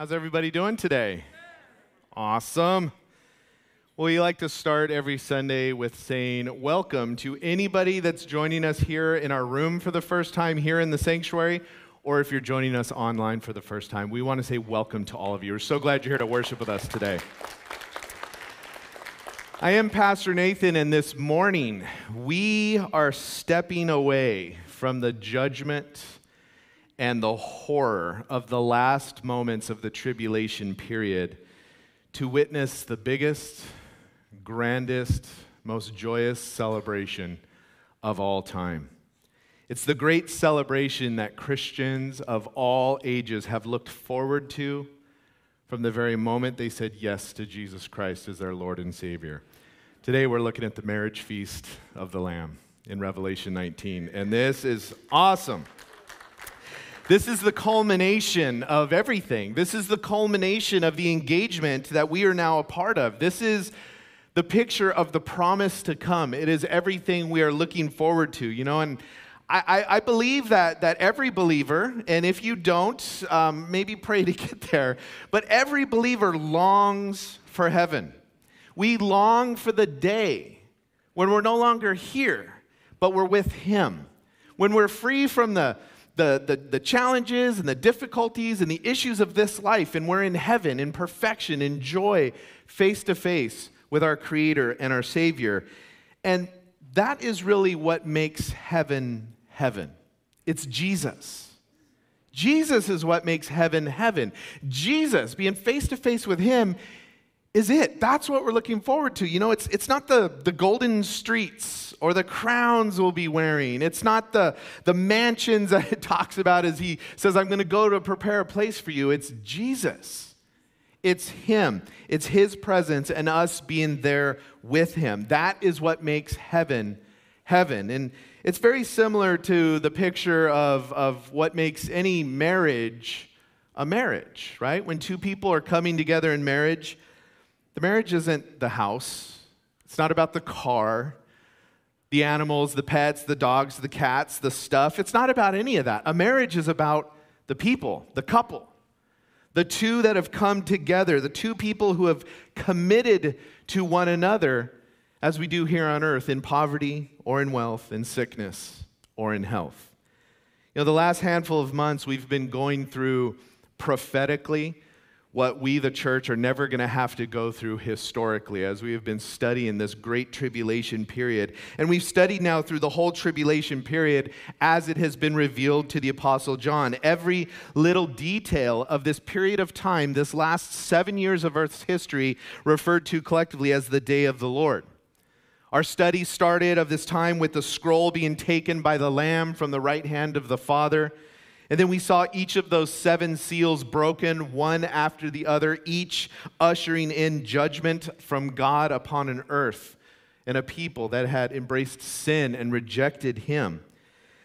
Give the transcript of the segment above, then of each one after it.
How's everybody doing today? Awesome. Well, we like to start every Sunday with saying welcome to anybody that's joining us here in our room for the first time here in the sanctuary, or if you're joining us online for the first time. We want to say welcome to all of you. We're so glad you're here to worship with us today. I am Pastor Nathan, and this morning we are stepping away from the judgment and the horror of the last moments of the tribulation period to witness the biggest, grandest, most joyous celebration of all time. It's the great celebration that Christians of all ages have looked forward to from the very moment they said yes to Jesus Christ as their Lord and Savior. Today we're looking at the marriage feast of the Lamb in Revelation 19, and this is awesome. This is the culmination of everything. This is the culmination of the engagement that we are now a part of. This is the picture of the promise to come. It is everything we are looking forward to, you know, and I, I, believe that, that every believer, and if you don't, um, maybe pray to get there, but every believer longs for heaven. We long for the day when we're no longer here, but we're with Him. When we're free from the, the, the, the, challenges and the difficulties and the issues of this life, and we're in heaven in perfection, in joy, face to face with our Creator and our Savior. And that is really what makes heaven heaven. It's Jesus. Jesus is what makes heaven heaven. Jesus, being face to face with Him, is it. That's what we're looking forward to. You know, it's, it's not the, the golden streets or the crowns we'll be wearing. It's not the, the mansions that it talks about as he says, I'm going to go to prepare a place for you. It's Jesus. It's Him. It's His presence and us being there with Him. That is what makes heaven heaven. And it's very similar to the picture of, of what makes any marriage a marriage, right? When two people are coming together in marriage, the marriage isn't the house, it's not about the car, the animals, the pets, the dogs, the cats, the stuff. It's not about any of that. A marriage is about the people, the couple, the two that have come together, the two people who have committed to one another, as we do here on earth, in poverty or in wealth, in sickness or in health. You know, the last handful of months we've been going through prophetically what we, the church, are never going to have to go through historically as we have been studying this great tribulation period. And we've studied now through the whole tribulation period as it has been revealed to the Apostle John. Every little detail of this period of time, this last seven years of Earth's history, referred to collectively as the day of the Lord. Our study started of this time with the scroll being taken by the Lamb from the right hand of the Father. And then we saw each of those seven seals broken, one after the other, each ushering in judgment from God upon an earth and a people that had embraced sin and rejected Him.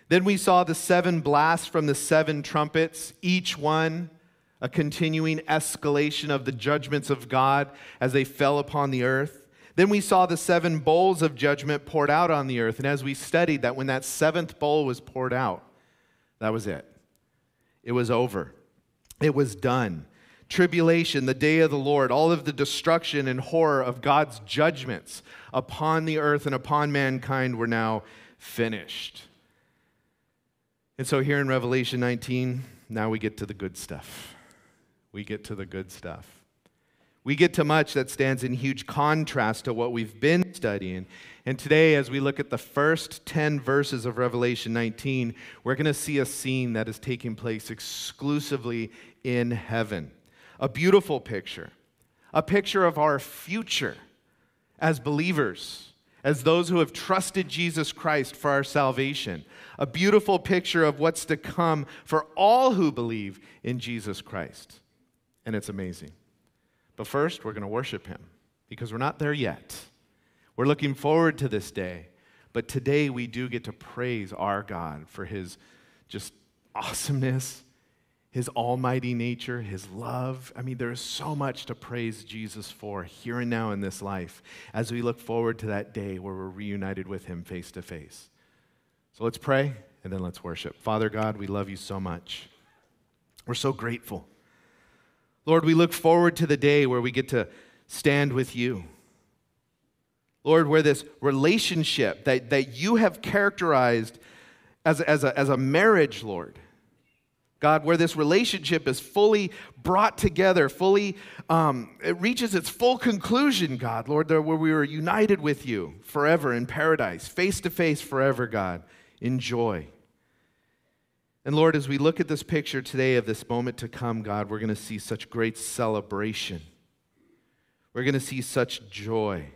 Then we saw the seven blasts from the seven trumpets, each one a continuing escalation of the judgments of God as they fell upon the earth. Then we saw the seven bowls of judgment poured out on the earth. And as we studied that, when that seventh bowl was poured out, that was it. It was over, it was done. Tribulation, the day of the Lord, all of the destruction and horror of God's judgments upon the earth and upon mankind were now finished. And so here in Revelation 19, now we get to the good stuff. We get to the good stuff. We get to much that stands in huge contrast to what we've been studying. And today, as we look at the first 10 verses of Revelation 19, we're going to see a scene that is taking place exclusively in heaven. A beautiful picture, a picture of our future as believers, as those who have trusted Jesus Christ for our salvation. A beautiful picture of what's to come for all who believe in Jesus Christ. And it's amazing. But first, we're going to worship him because we're not there yet. We're looking forward to this day. But today, we do get to praise our God for his just awesomeness, his almighty nature, his love. I mean, there is so much to praise Jesus for here and now in this life as we look forward to that day where we're reunited with him face to face. So let's pray and then let's worship. Father God, we love you so much. We're so grateful Lord, we look forward to the day where we get to stand with you. Lord, where this relationship that, that you have characterized as, as, a, as a marriage, Lord, God, where this relationship is fully brought together, fully, um, it reaches its full conclusion, God, Lord, where we are united with you forever in paradise, face to face forever, God, in joy. And Lord, as we look at this picture today of this moment to come, God, we're going to see such great celebration. We're going to see such joy.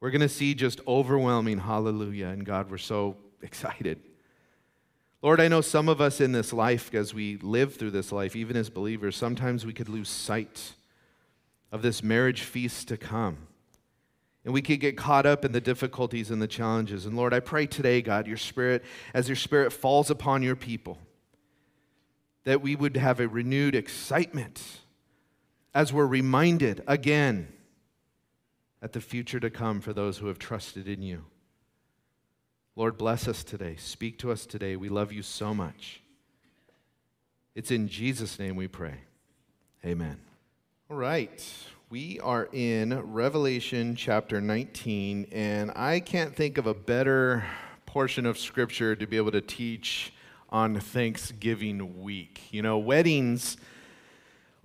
We're going to see just overwhelming hallelujah. And God, we're so excited. Lord, I know some of us in this life, as we live through this life, even as believers, sometimes we could lose sight of this marriage feast to come. And we could get caught up in the difficulties and the challenges. And Lord, I pray today, God, your spirit, as your spirit falls upon your people, that we would have a renewed excitement as we're reminded again at the future to come for those who have trusted in you. Lord, bless us today. Speak to us today. We love you so much. It's in Jesus' name we pray. Amen. All right. We are in Revelation chapter 19, and I can't think of a better portion of Scripture to be able to teach on Thanksgiving week. You know, weddings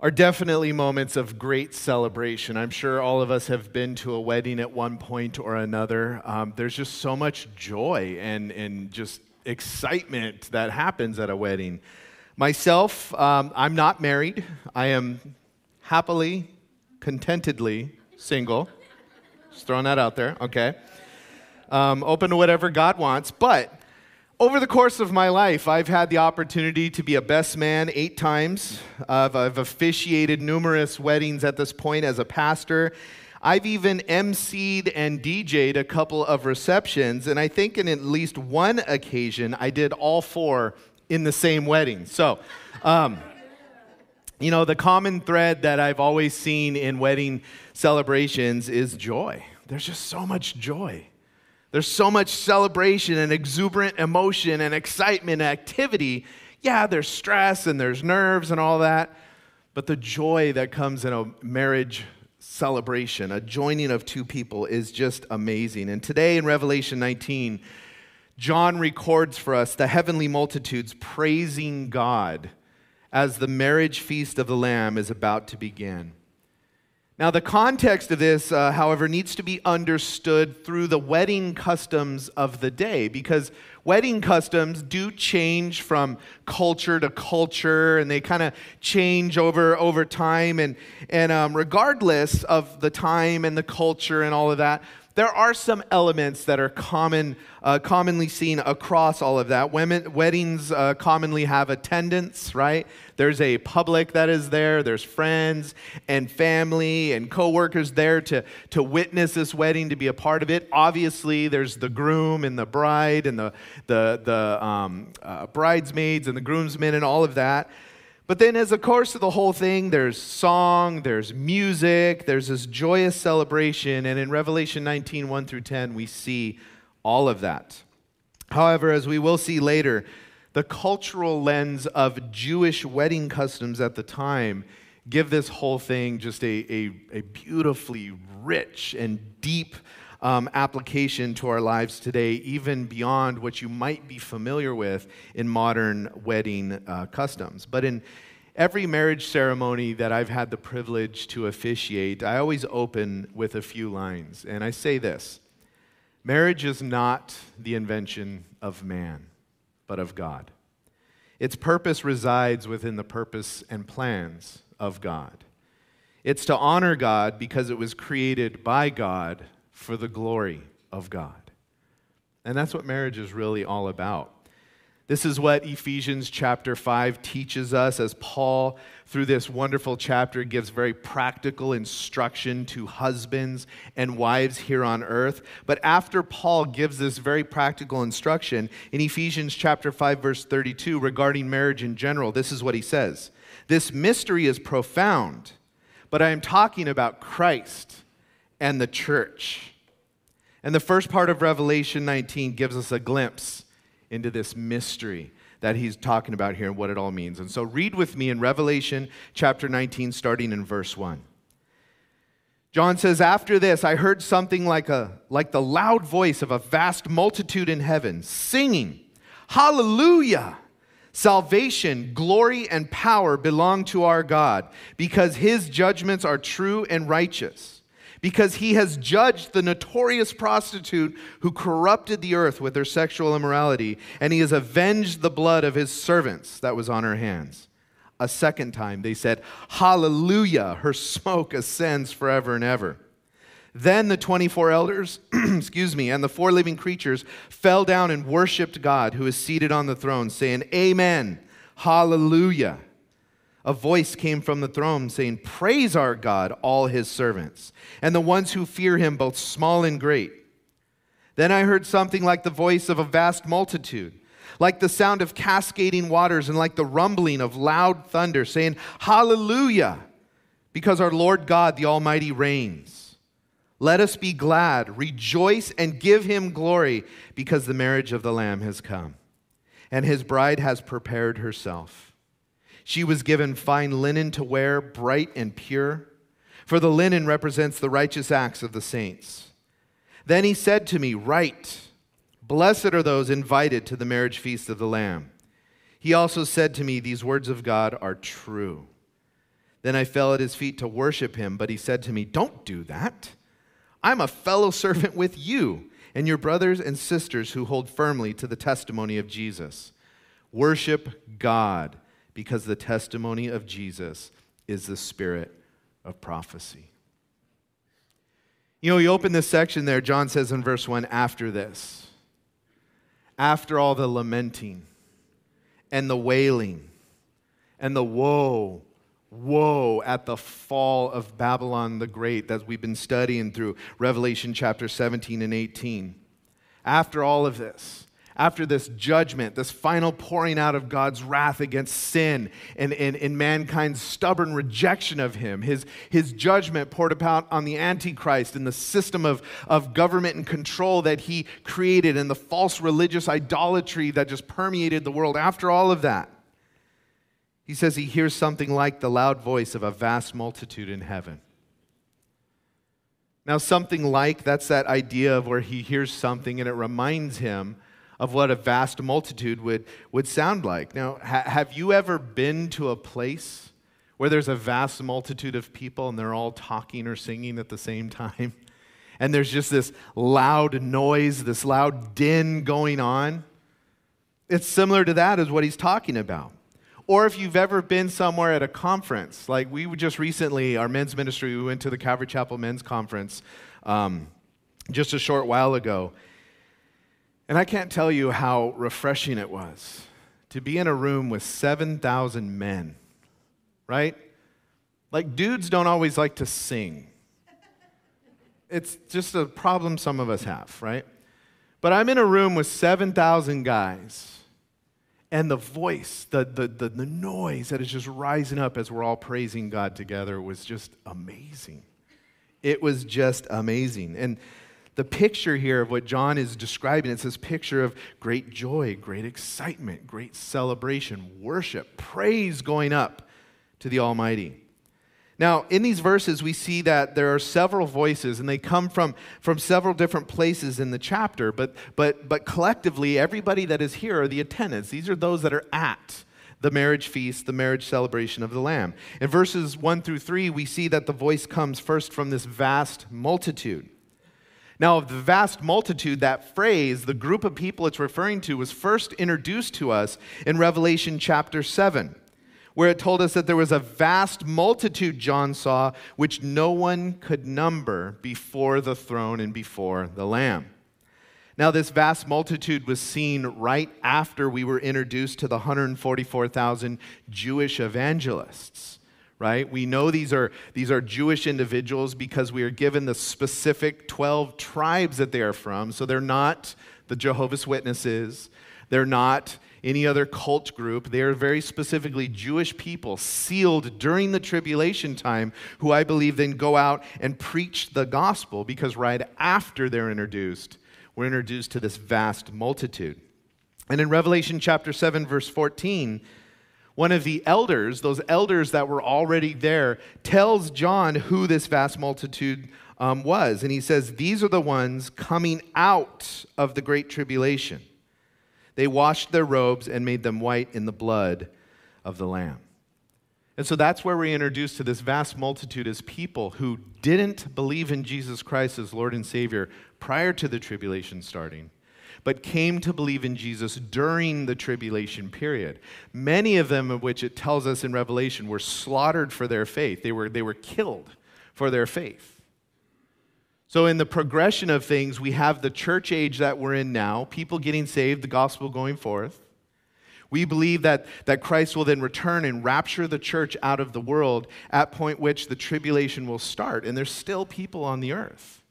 are definitely moments of great celebration. I'm sure all of us have been to a wedding at one point or another. Um, there's just so much joy and, and just excitement that happens at a wedding. Myself, um, I'm not married. I am happily, contentedly single. Just throwing that out there, okay? Um, open to whatever God wants. But over the course of my life, I've had the opportunity to be a best man eight times. I've, I've officiated numerous weddings at this point as a pastor. I've even emceed and DJed a couple of receptions, and I think in at least one occasion I did all four in the same wedding. So, um, you know, the common thread that I've always seen in wedding celebrations is joy. There's just so much joy. There's so much celebration and exuberant emotion and excitement and activity. Yeah, there's stress and there's nerves and all that, but the joy that comes in a marriage celebration, a joining of two people, is just amazing. And today in Revelation 19, John records for us the heavenly multitudes praising God as the marriage feast of the Lamb is about to begin. Now, the context of this, uh, however, needs to be understood through the wedding customs of the day because wedding customs do change from culture to culture and they kind of change over, over time. And, and um, regardless of the time and the culture and all of that, there are some elements that are common, uh, commonly seen across all of that. Women, weddings uh, commonly have attendants, right? There's a public that is there. There's friends and family and coworkers there to, to witness this wedding, to be a part of it. Obviously, there's the groom and the bride and the, the, the um, uh, bridesmaids and the groomsmen and all of that. But then, as a course of the whole thing, there's song, there's music, there's this joyous celebration. And in Revelation 19, 1 through 10, we see all of that. However, as we will see later, the cultural lens of Jewish wedding customs at the time give this whole thing just a, a, a beautifully rich and deep um, application to our lives today, even beyond what you might be familiar with in modern wedding uh, customs. But in every marriage ceremony that I've had the privilege to officiate, I always open with a few lines. And I say this Marriage is not the invention of man, but of God. Its purpose resides within the purpose and plans of God. It's to honor God because it was created by God for the glory of God. And that's what marriage is really all about. This is what Ephesians chapter 5 teaches us as Paul, through this wonderful chapter, gives very practical instruction to husbands and wives here on earth. But after Paul gives this very practical instruction in Ephesians chapter 5, verse 32, regarding marriage in general, this is what he says This mystery is profound, but I am talking about Christ and the church. And the first part of Revelation 19 gives us a glimpse into this mystery that he's talking about here and what it all means. And so read with me in Revelation chapter 19, starting in verse 1. John says, After this, I heard something like, a, like the loud voice of a vast multitude in heaven, singing, Hallelujah! Salvation, glory, and power belong to our God, because his judgments are true and righteous. Because he has judged the notorious prostitute who corrupted the earth with her sexual immorality, and he has avenged the blood of his servants that was on her hands a second time. They said, Hallelujah, her smoke ascends forever and ever. Then the 24 elders, excuse me, and the four living creatures fell down and worshiped God who is seated on the throne, saying, Amen, Hallelujah. A voice came from the throne saying, Praise our God, all his servants, and the ones who fear him, both small and great. Then I heard something like the voice of a vast multitude like the sound of cascading waters and like the rumbling of loud thunder, saying, Hallelujah, because our Lord God, the Almighty, reigns. Let us be glad, rejoice, and give him glory, because the marriage of the Lamb has come, and his bride has prepared herself. She was given fine linen to wear, bright and pure, for the linen represents the righteous acts of the saints. Then he said to me, Write. Blessed are those invited to the marriage feast of the Lamb. He also said to me, These words of God are true. Then I fell at his feet to worship him, but he said to me, Don't do that. I'm a fellow servant with you and your brothers and sisters who hold firmly to the testimony of Jesus. Worship God, because the testimony of Jesus is the spirit of prophecy. You know, you open this section there, John says in verse 1 after this after all the lamenting and the wailing and the woe, woe at the fall of Babylon the Great that we've been studying through Revelation chapter 17 and 18. After all of this, after this judgment, this final pouring out of God's wrath against sin and, and, and, mankind's stubborn rejection of Him, his, his judgment poured about on the Antichrist and the system of, of government and control that he created and the false religious idolatry that just permeated the world. After all of that, he says he hears something like the loud voice of a vast multitude in heaven. Now, something like that's that idea of where he hears something and it reminds him of what a vast multitude would, would sound like. Now, ha- have you ever been to a place where there's a vast multitude of people and they're all talking or singing at the same time? And there's just this loud noise, this loud din going on? It's similar to that, is what he's talking about. Or if you've ever been somewhere at a conference, like we just recently, our men's ministry, we went to the Calvary Chapel Men's Conference um, just a short while ago. And I can't tell you how refreshing it was to be in a room with 7,000 men, right? Like, dudes don't always like to sing. It's just a problem some of us have, right? But I'm in a room with 7,000 guys, and the voice, the, the, the, the, noise that is just rising up as we're all praising God together was just amazing. It was just amazing. And the picture here of what John is describing, it's this picture of great joy, great excitement, great celebration, worship, praise going up to the Almighty. Now, in these verses, we see that there are several voices, and they come from, from several different places in the chapter, but, but, but collectively, everybody that is here are the attendants. These are those that are at the marriage feast, the marriage celebration of the Lamb. In verses 1 through 3, we see that the voice comes first from this vast multitude. Now, of the vast multitude, that phrase, the group of people it's referring to, was first introduced to us in Revelation chapter 7, where it told us that there was a vast multitude John saw, which no one could number before the throne and before the Lamb. Now, this vast multitude was seen right after we were introduced to the 144,000 Jewish evangelists right? We know these are, these are Jewish individuals because we are given the specific 12 tribes that they are from. So they're not the Jehovah's Witnesses, they're not any other cult group. They are very specifically Jewish people sealed during the tribulation time who I believe then go out and preach the gospel because right after they're introduced, we're introduced to this vast multitude. And in Revelation chapter 7, verse 14, one of the elders, those elders that were already there, tells John who this vast multitude um, was. And he says, These are the ones coming out of the great tribulation. They washed their robes and made them white in the blood of the Lamb. And so that's where we're introduced to this vast multitude as people who didn't believe in Jesus Christ as Lord and Savior prior to the tribulation starting, but came to believe in Jesus during the tribulation period. Many of them, of which it tells us in Revelation, were slaughtered for their faith, they were, they were killed for their faith. So, in the progression of things, we have the church age that we're in now, people getting saved, the gospel going forth. We believe that, that Christ will then return and rapture the church out of the world at point which the tribulation will start. And there's still people on the earth.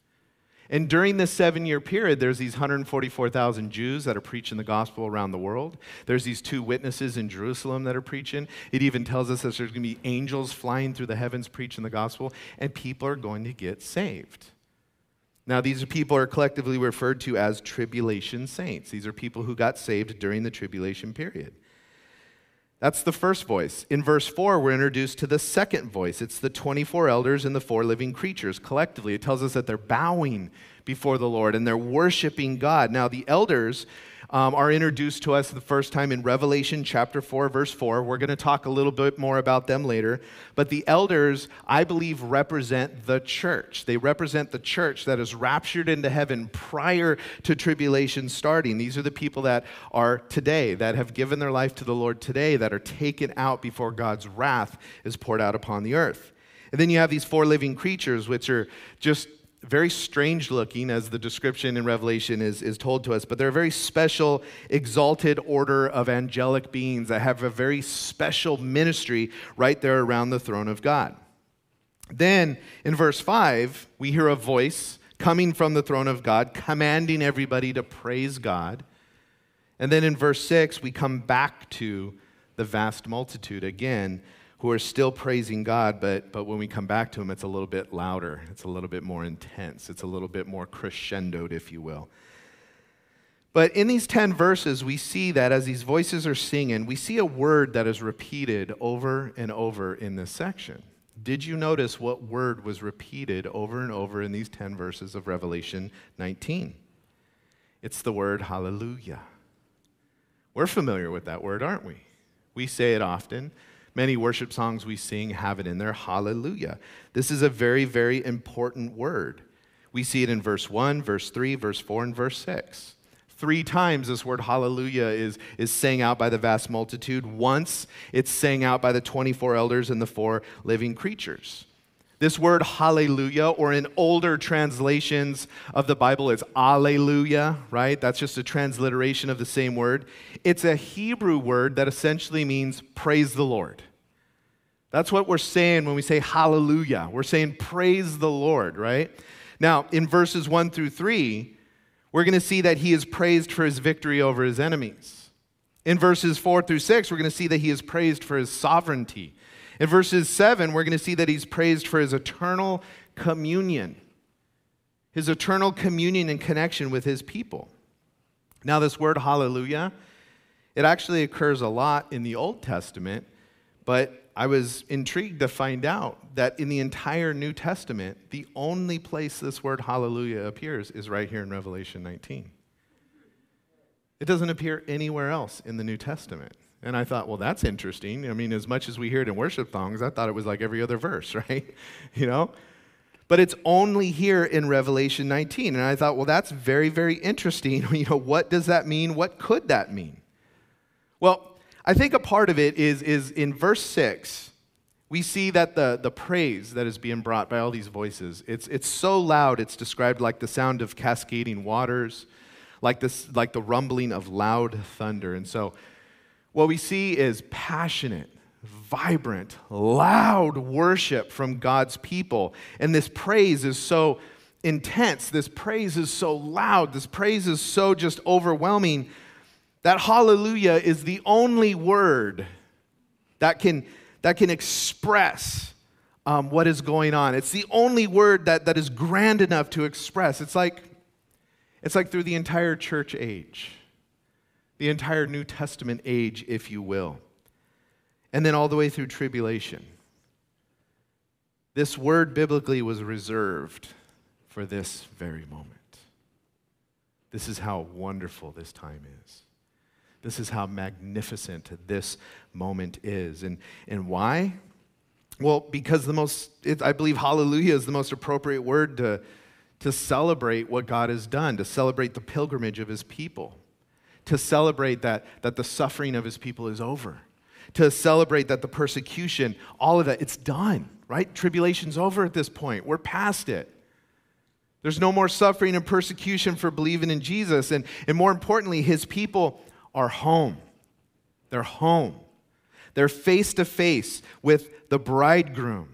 And during this seven year period, there's these 144,000 Jews that are preaching the gospel around the world. There's these two witnesses in Jerusalem that are preaching. It even tells us that there's going to be angels flying through the heavens preaching the gospel, and people are going to get saved. Now, these people are collectively referred to as tribulation saints. These are people who got saved during the tribulation period. That's the first voice. In verse 4, we're introduced to the second voice. It's the 24 elders and the four living creatures. Collectively, it tells us that they're bowing before the Lord and they're worshiping God. Now, the elders um, are introduced to us the first time in Revelation chapter 4, verse 4. We're going to talk a little bit more about them later. But the elders, I believe, represent the church. They represent the church that is raptured into heaven prior to tribulation starting. These are the people that are today, that have given their life to the Lord today, that are taken out before God's wrath is poured out upon the earth. And then you have these four living creatures, which are just very strange looking, as the description in Revelation is, is told to us, but they're a very special, exalted order of angelic beings that have a very special ministry right there around the throne of God. Then in verse 5, we hear a voice coming from the throne of God, commanding everybody to praise God. And then in verse 6, we come back to the vast multitude again who are still praising God, but, but when we come back to Him, it's a little bit louder. It's a little bit more intense. It's a little bit more crescendoed, if you will. But in these 10 verses, we see that as these voices are singing, we see a word that is repeated over and over in this section. Did you notice what word was repeated over and over in these 10 verses of Revelation 19? It's the word hallelujah. We're familiar with that word, aren't we? We say it often. Many worship songs we sing have it in there. Hallelujah. This is a very, very important word. We see it in verse 1, verse 3, verse 4, and verse 6. Three times this word hallelujah is, is sang out by the vast multitude. Once it's sang out by the 24 elders and the four living creatures. This word hallelujah, or in older translations of the Bible, it's alleluia, right? That's just a transliteration of the same word. It's a Hebrew word that essentially means praise the Lord. That's what we're saying when we say hallelujah. We're saying praise the Lord, right? Now, in verses 1 through 3, we're going to see that he is praised for his victory over his enemies. In verses 4 through 6, we're going to see that he is praised for his sovereignty. In verses 7, we're going to see that he's praised for his eternal communion, his eternal communion and connection with his people. Now, this word hallelujah, it actually occurs a lot in the Old Testament, but I was intrigued to find out that in the entire New Testament, the only place this word hallelujah appears is right here in Revelation 19. It doesn't appear anywhere else in the New Testament. And I thought, well, that's interesting. I mean, as much as we hear it in worship songs, I thought it was like every other verse, right? you know? But it's only here in Revelation 19. And I thought, well, that's very, very interesting. you know, what does that mean? What could that mean? Well, I think a part of it is, is in verse 6, we see that the, the praise that is being brought by all these voices, it's, it's so loud, it's described like the sound of cascading waters, like, this, like the rumbling of loud thunder. And so what we see is passionate, vibrant, loud worship from God's people. And this praise is so intense. This praise is so loud. This praise is so just overwhelming that hallelujah is the only word that can, that can express um, what is going on. It's the only word that, that is grand enough to express. It's like, it's like through the entire church age the entire New Testament age, if you will, and then all the way through tribulation. This word biblically was reserved for this very moment. This is how wonderful this time is. This is how magnificent this moment is. And, and why? Well, because the most, it, I believe hallelujah is the most appropriate word to, to celebrate what God has done, to celebrate the pilgrimage of his people, to celebrate that, that the suffering of his people is over, to celebrate that the persecution, all of that, it's done, right? Tribulation's over at this point. We're past it. There's no more suffering and persecution for believing in Jesus. And, and more importantly, his people are home. They're home. They're face to face with the bridegroom.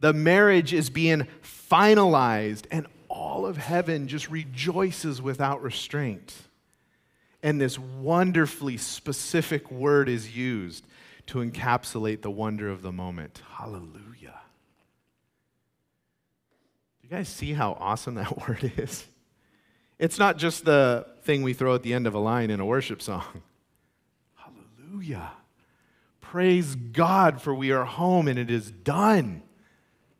The marriage is being finalized, and all of heaven just rejoices without restraint. And this wonderfully specific word is used to encapsulate the wonder of the moment. Hallelujah. Do you guys see how awesome that word is? It's not just the thing we throw at the end of a line in a worship song. Hallelujah. Praise God, for we are home and it is done.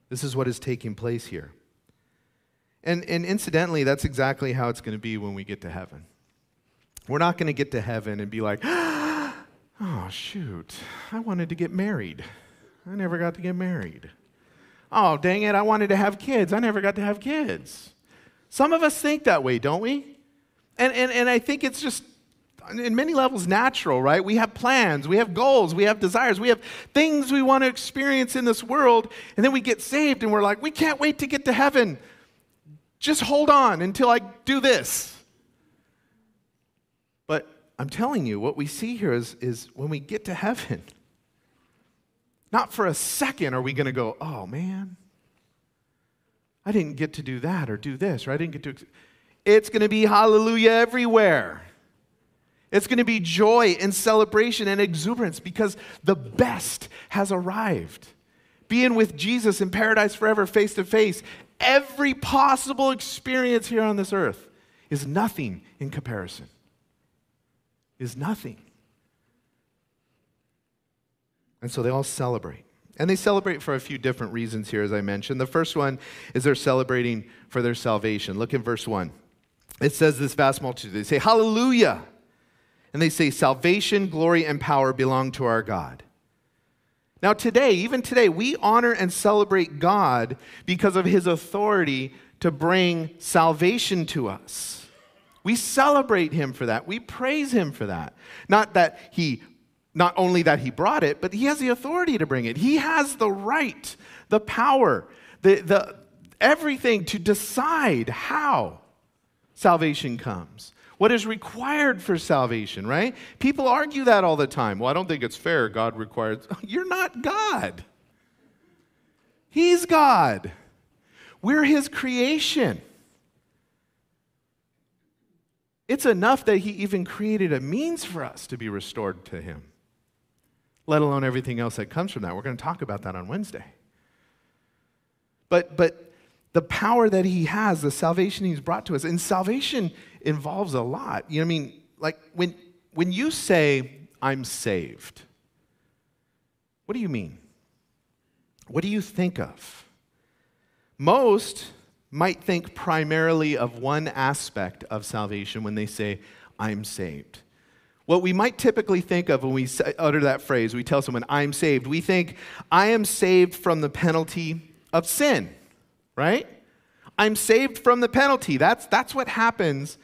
This is what is taking place here. And, and incidentally, that's exactly how it's going to be when we get to heaven. We're not going to get to heaven and be like, oh, shoot, I wanted to get married. I never got to get married. Oh, dang it, I wanted to have kids. I never got to have kids. Some of us think that way, don't we? And, and, and I think it's just, in many levels, natural, right? We have plans, we have goals, we have desires, we have things we want to experience in this world, and then we get saved and we're like, we can't wait to get to heaven. Just hold on until I do this. I'm telling you, what we see here is, is when we get to heaven, not for a second are we going to go, oh man, I didn't get to do that or do this, or I didn't get to. It's going to be hallelujah everywhere. It's going to be joy and celebration and exuberance because the best has arrived. Being with Jesus in paradise forever, face to face, every possible experience here on this earth is nothing in comparison. Is nothing. And so they all celebrate. And they celebrate for a few different reasons here, as I mentioned. The first one is they're celebrating for their salvation. Look in verse 1. It says, This vast multitude, they say, Hallelujah. And they say, Salvation, glory, and power belong to our God. Now, today, even today, we honor and celebrate God because of his authority to bring salvation to us. We celebrate him for that. We praise him for that. Not that he not only that he brought it, but he has the authority to bring it. He has the right, the power, the, the, everything to decide how salvation comes. What is required for salvation, right? People argue that all the time. Well, I don't think it's fair. God requires. You're not God. He's God. We're his creation. It's enough that he even created a means for us to be restored to him let alone everything else that comes from that. We're going to talk about that on Wednesday. But, but the power that he has, the salvation he's brought to us, and salvation involves a lot. You know, I mean, like when, when you say, I'm saved, what do you mean? What do you think of? Most might think primarily of one aspect of salvation when they say, I'm saved. What we might typically think of when we utter that phrase, we tell someone, I'm saved, we think, I am saved from the penalty of sin, right? I'm saved from the penalty. That's, that's what happens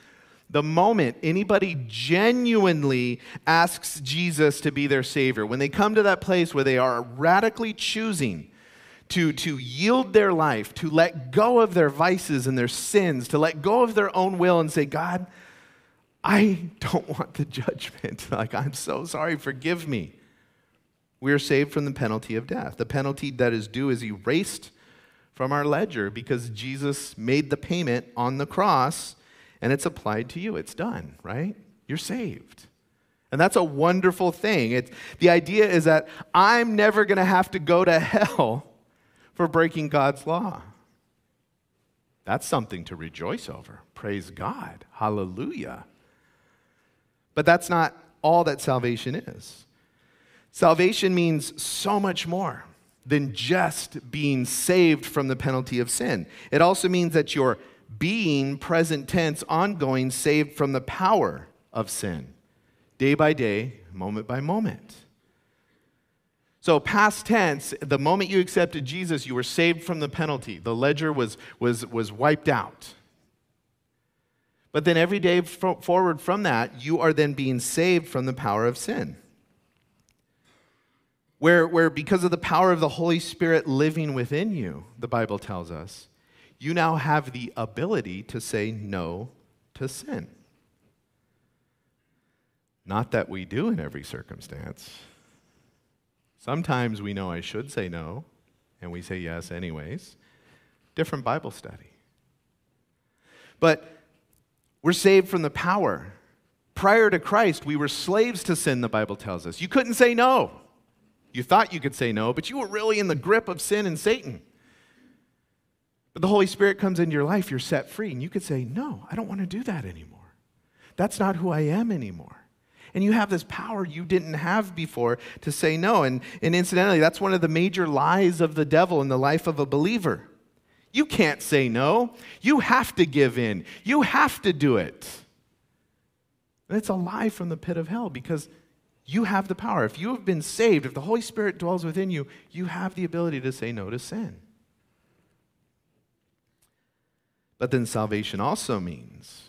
the moment anybody genuinely asks Jesus to be their Savior. When they come to that place where they are radically choosing to, to yield their life, to let go of their vices and their sins, to let go of their own will and say, God, I don't want the judgment. Like, I'm so sorry, forgive me. We are saved from the penalty of death. The penalty that is due is erased from our ledger because Jesus made the payment on the cross and it's applied to you. It's done, right? You're saved. And that's a wonderful thing. It, the idea is that I'm never going to have to go to hell for breaking God's law. That's something to rejoice over. Praise God. Hallelujah. But that's not all that salvation is. Salvation means so much more than just being saved from the penalty of sin. It also means that you're being present tense, ongoing, saved from the power of sin, day by day, moment by moment. So, past tense, the moment you accepted Jesus, you were saved from the penalty. The ledger was, was, was wiped out. But then every day forward from that, you are then being saved from the power of sin. Where, where because of the power of the Holy Spirit living within you, the Bible tells us, you now have the ability to say no to sin. Not that we do in every circumstance. Sometimes we know I should say no, and we say yes anyways. Different Bible study. But we're saved from the power. Prior to Christ, we were slaves to sin, the Bible tells us. You couldn't say no. You thought you could say no, but you were really in the grip of sin and Satan. But the Holy Spirit comes into your life, you're set free, and you could say, No, I don't want to do that anymore. That's not who I am anymore. And you have this power you didn't have before to say no. And, and incidentally, that's one of the major lies of the devil in the life of a believer. You can't say no. You have to give in. You have to do it. And it's a lie from the pit of hell because you have the power. If you have been saved, if the Holy Spirit dwells within you, you have the ability to say no to sin. But then salvation also means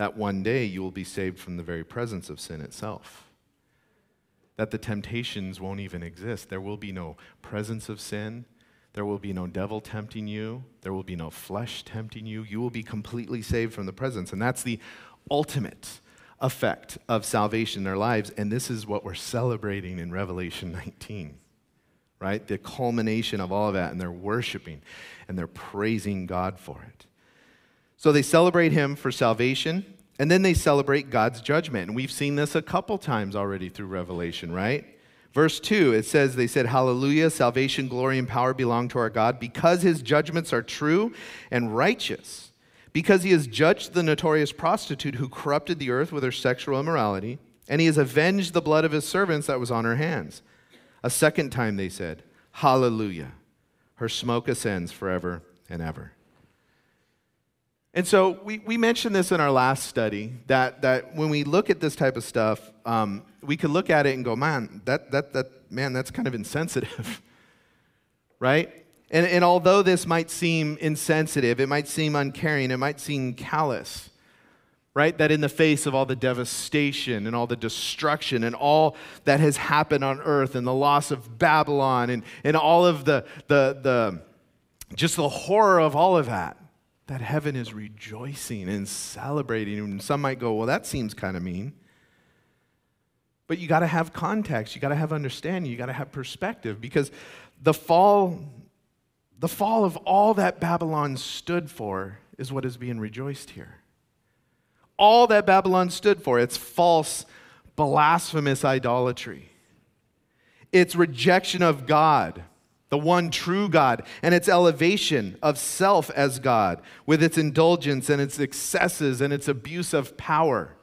that one day you will be saved from the very presence of sin itself. That the temptations won't even exist. There will be no presence of sin. There will be no devil tempting you. There will be no flesh tempting you. You will be completely saved from the presence. And that's the ultimate effect of salvation in our lives. And this is what we're celebrating in Revelation 19, right? The culmination of all of that. And they're worshiping and they're praising God for it. So they celebrate him for salvation. And then they celebrate God's judgment. And we've seen this a couple times already through Revelation, right? Verse 2, it says, They said, Hallelujah, salvation, glory, and power belong to our God because his judgments are true and righteous, because he has judged the notorious prostitute who corrupted the earth with her sexual immorality, and he has avenged the blood of his servants that was on her hands. A second time they said, Hallelujah, her smoke ascends forever and ever. And so we, we mentioned this in our last study that, that when we look at this type of stuff, um, we could look at it and go, man, that, that, that, man, that's kind of insensitive, right? And, and although this might seem insensitive, it might seem uncaring, it might seem callous, right? That in the face of all the devastation and all the destruction and all that has happened on earth and the loss of Babylon and, and all of the, the, the, just the horror of all of that, that heaven is rejoicing and celebrating. And some might go, well, that seems kind of mean. But you got to have context, you got to have understanding, you got to have perspective because the fall the fall of all that Babylon stood for is what is being rejoiced here. All that Babylon stood for, its false, blasphemous idolatry, its rejection of God, the one true God, and its elevation of self as God, with its indulgence and its excesses and its abuse of power,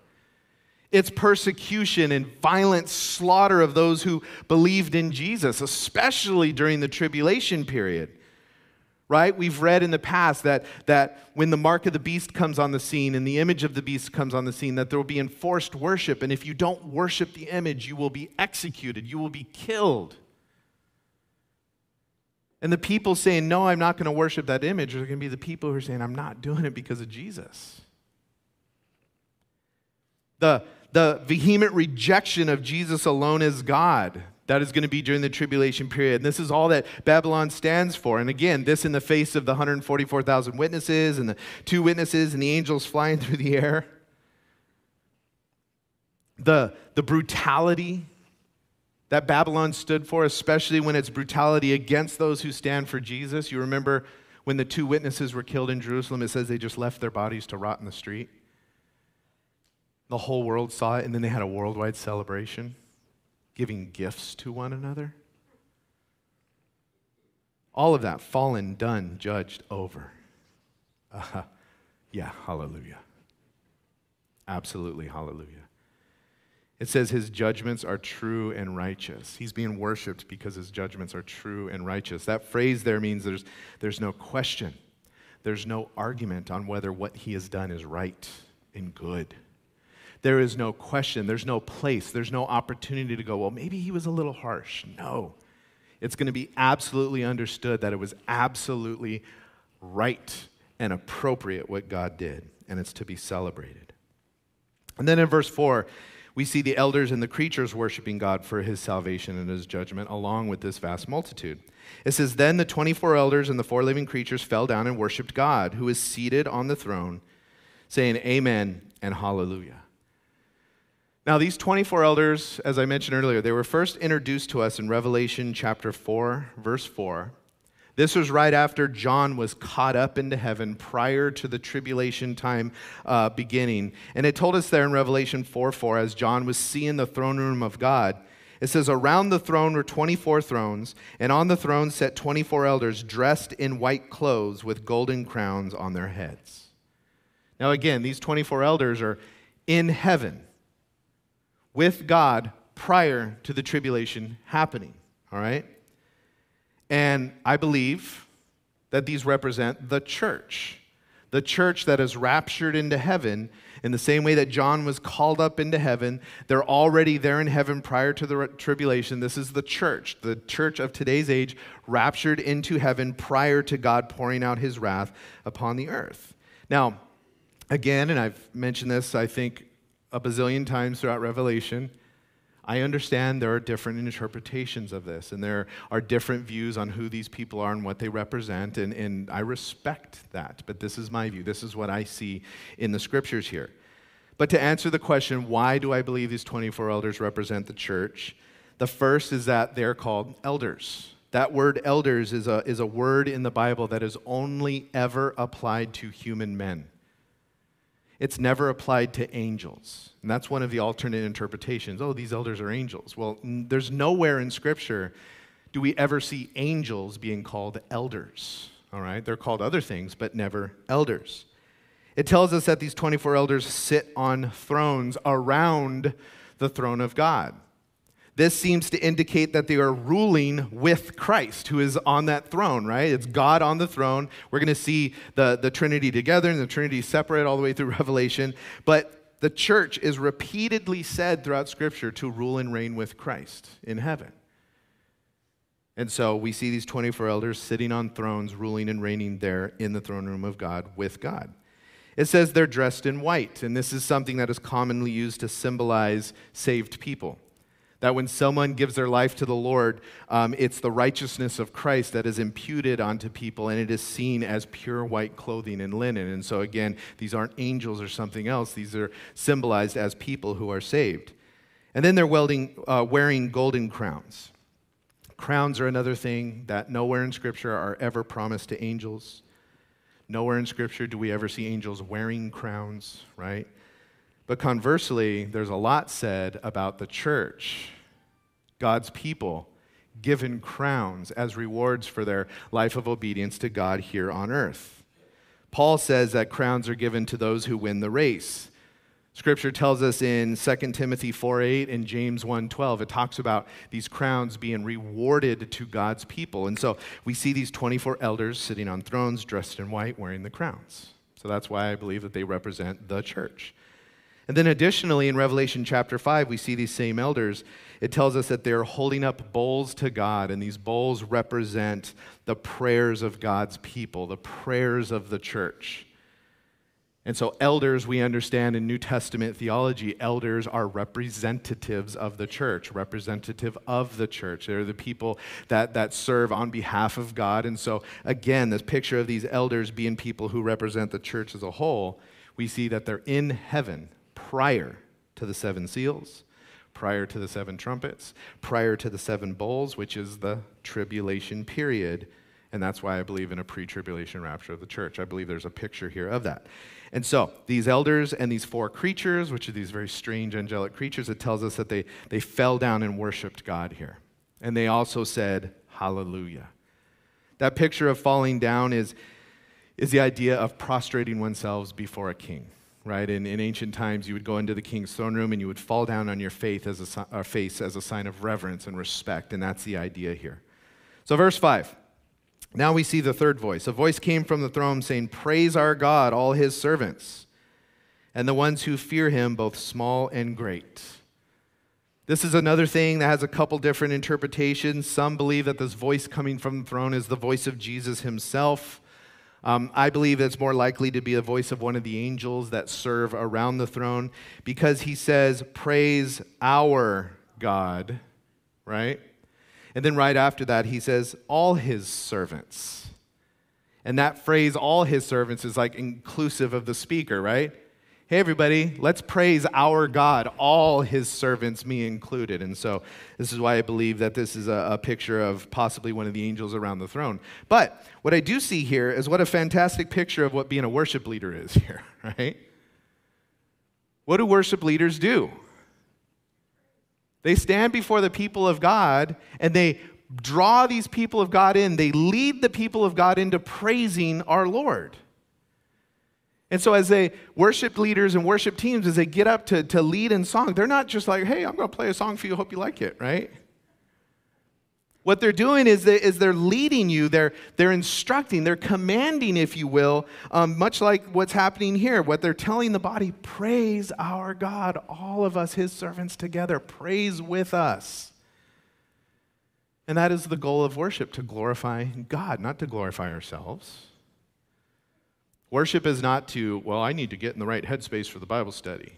its persecution and violent slaughter of those who believed in Jesus, especially during the tribulation period. Right? We've read in the past that, that when the mark of the beast comes on the scene and the image of the beast comes on the scene, that there will be enforced worship. And if you don't worship the image, you will be executed, you will be killed. And the people saying, No, I'm not going to worship that image, are going to be the people who are saying, I'm not doing it because of Jesus. The, the vehement rejection of Jesus alone as God. That is going to be during the tribulation period. And this is all that Babylon stands for. And again, this in the face of the 144,000 witnesses and the two witnesses and the angels flying through the air. The, the brutality that Babylon stood for, especially when it's brutality against those who stand for Jesus. You remember when the two witnesses were killed in Jerusalem, it says they just left their bodies to rot in the street. The whole world saw it, and then they had a worldwide celebration, giving gifts to one another. All of that fallen, done, judged, over. Uh, yeah, hallelujah. Absolutely, hallelujah. It says his judgments are true and righteous. He's being worshiped because his judgments are true and righteous. That phrase there means there's, there's no question, there's no argument on whether what he has done is right and good. There is no question, there's no place, there's no opportunity to go, well, maybe he was a little harsh. No. It's going to be absolutely understood that it was absolutely right and appropriate what God did, and it's to be celebrated. And then in verse 4, we see the elders and the creatures worshiping God for his salvation and his judgment, along with this vast multitude. It says, Then the 24 elders and the four living creatures fell down and worshiped God, who is seated on the throne, saying, Amen and Hallelujah. Now, these 24 elders, as I mentioned earlier, they were first introduced to us in Revelation chapter 4, verse 4. This was right after John was caught up into heaven prior to the tribulation time uh, beginning. And it told us there in Revelation 4 4, as John was seeing the throne room of God, it says, Around the throne were 24 thrones, and on the throne sat 24 elders dressed in white clothes with golden crowns on their heads. Now, again, these 24 elders are in heaven with God prior to the tribulation happening. All right? And I believe that these represent the church. The church that is raptured into heaven in the same way that John was called up into heaven. They're already there in heaven prior to the tribulation. This is the church, the church of today's age, raptured into heaven prior to God pouring out his wrath upon the earth. Now, again, and I've mentioned this, I think, a bazillion times throughout Revelation. I understand there are different interpretations of this, and there are different views on who these people are and what they represent, and, and I respect that. But this is my view. This is what I see in the scriptures here. But to answer the question, why do I believe these 24 elders represent the church? The first is that they're called elders. That word elders is a, is a word in the Bible that is only ever applied to human men. It's never applied to angels. And that's one of the alternate interpretations. Oh, these elders are angels. Well, there's nowhere in Scripture do we ever see angels being called elders. All right? They're called other things, but never elders. It tells us that these 24 elders sit on thrones around the throne of God. This seems to indicate that they are ruling with Christ, who is on that throne, right? It's God on the throne. We're going to see the, the Trinity together and the Trinity separate all the way through Revelation. But the church is repeatedly said throughout Scripture to rule and reign with Christ in heaven. And so we see these 24 elders sitting on thrones, ruling and reigning there in the throne room of God with God. It says they're dressed in white, and this is something that is commonly used to symbolize saved people. That when someone gives their life to the Lord, um, it's the righteousness of Christ that is imputed onto people, and it is seen as pure white clothing and linen. And so, again, these aren't angels or something else, these are symbolized as people who are saved. And then they're welding, uh, wearing golden crowns. Crowns are another thing that nowhere in Scripture are ever promised to angels. Nowhere in Scripture do we ever see angels wearing crowns, right? But conversely, there's a lot said about the church, God's people, given crowns as rewards for their life of obedience to God here on earth. Paul says that crowns are given to those who win the race. Scripture tells us in 2 Timothy 4:8 and James 1:12 it talks about these crowns being rewarded to God's people. And so we see these 24 elders sitting on thrones dressed in white wearing the crowns. So that's why I believe that they represent the church. And then additionally, in Revelation chapter 5, we see these same elders. It tells us that they're holding up bowls to God, and these bowls represent the prayers of God's people, the prayers of the church. And so, elders, we understand in New Testament theology, elders are representatives of the church, representative of the church. They're the people that, that serve on behalf of God. And so, again, this picture of these elders being people who represent the church as a whole, we see that they're in heaven prior to the seven seals, prior to the seven trumpets, prior to the seven bowls, which is the tribulation period. And that's why I believe in a pre tribulation rapture of the church. I believe there's a picture here of that. And so, these elders and these four creatures, which are these very strange angelic creatures, it tells us that they, they fell down and worshiped God here. And they also said, Hallelujah. That picture of falling down is, is the idea of prostrating oneself before a king right? In, in ancient times, you would go into the king's throne room and you would fall down on your faith as a, uh, face as a sign of reverence and respect, and that's the idea here. So, verse 5. Now we see the third voice. A voice came from the throne saying, Praise our God, all his servants, and the ones who fear him, both small and great. This is another thing that has a couple different interpretations. Some believe that this voice coming from the throne is the voice of Jesus himself. Um, I believe it's more likely to be the voice of one of the angels that serve around the throne because he says, Praise our God, right? And then right after that, he says, All his servants. And that phrase, all his servants, is like inclusive of the speaker, right? Hey, everybody, let's praise our God, all his servants, me included. And so this is why I believe that this is a, a, picture of possibly one of the angels around the throne. But what I do see here is what a fantastic picture of what being a worship leader is here, right? What do worship leaders do? They stand before the people of God and they draw these people of God in. They lead the people of God into praising our Lord. And so, as they worship leaders and worship teams, as they get up to, to lead in song, they're not just like, hey, I'm going to play a song for you, hope you like it, right? What they're doing is, they, is they're leading you, they're, they're instructing, they're commanding, if you will, um, much like what's happening here. What they're telling the body, praise our God, all of us, his servants together, praise with us. And that is the goal of worship to glorify God, not to glorify ourselves. Worship is not to, well, I need to get in the right headspace for the Bible study.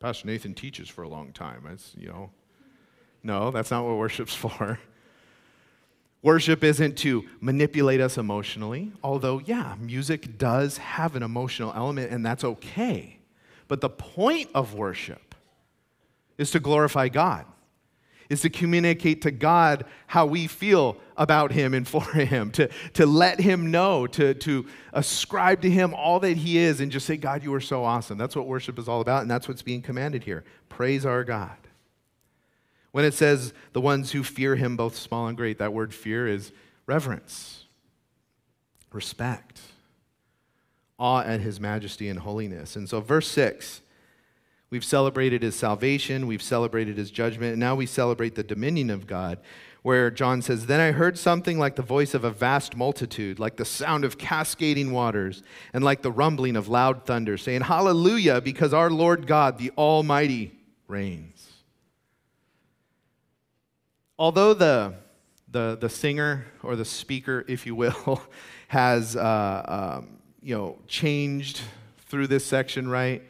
Pastor Nathan teaches for a long time. That's, you know, no, that's not what worship's for. Worship isn't to manipulate us emotionally, although, yeah, music does have an emotional element, and that's okay. But the point of worship is to glorify God is to communicate to God how we feel about Him and for Him, to, to let Him know, to, to ascribe to Him all that He is, and just say, God, you are so awesome. That's what worship is all about, and that's what's being commanded here. Praise our God. When it says the ones who fear Him, both small and great, that word fear is reverence, respect, awe at His majesty and holiness. And so, verse 6 We've celebrated his salvation, we've celebrated his judgment, and now we celebrate the dominion of God, where John says, Then I heard something like the voice of a vast multitude, like the sound of cascading waters, and like the rumbling of loud thunder, saying, Hallelujah, because our Lord God, the Almighty, reigns. Although the, the, the singer or the speaker, if you will, has uh, um, you know, changed through this section, right?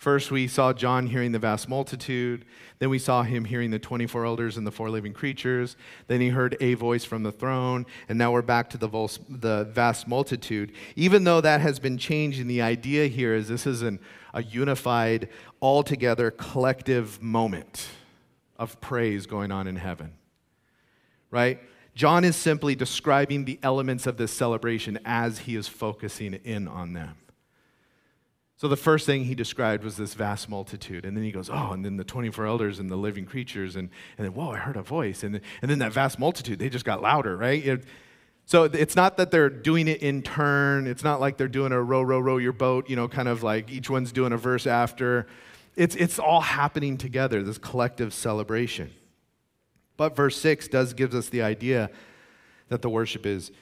First, we saw John hearing the vast multitude. Then we saw him hearing the 24 elders and the four living creatures. Then he heard a voice from the throne. And now we're back to the, the vast multitude. Even though that has been changed, and the idea here is this is an, a unified, altogether collective moment of praise going on in heaven. Right? John is simply describing the elements of this celebration as he is focusing in on them. So the first thing he described was this vast multitude. And then he goes, oh, and then the 24 elders and the living creatures. And, and then, whoa, I heard a voice. And, and then that vast multitude, they just got louder, right? It, so it's not that they're doing it in turn. It's not like they're doing a row, row, row your boat, you know, kind of like each one's doing a verse after. It's, it's all happening together, this collective celebration. But verse 6 does gives us the idea that the worship is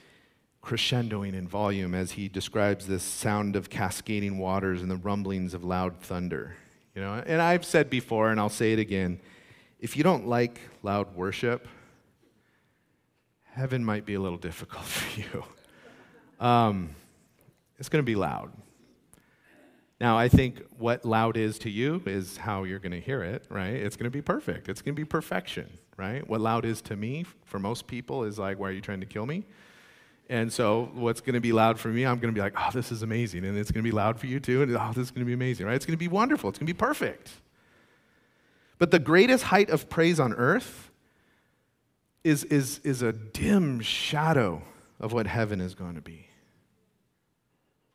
crescendoing in volume as he describes this sound of cascading waters and the rumblings of loud thunder. You know, and I've said before, and I'll say it again if you don't like loud worship, heaven might be a little difficult for you. Um, it's going to be loud. Now, I think what loud is to you is how you're going to hear it, right? It's going to be perfect. It's going to be perfection, right? What loud is to me, for most people, is like, why are you trying to kill me? And so, what's going to be loud for me, I'm going to be like, oh, this is amazing. And it's going to be loud for you too. And oh, this is going to be amazing, right? It's going to be wonderful. It's going to be perfect. But the greatest height of praise on earth is, is, is a dim shadow of what heaven is going to be.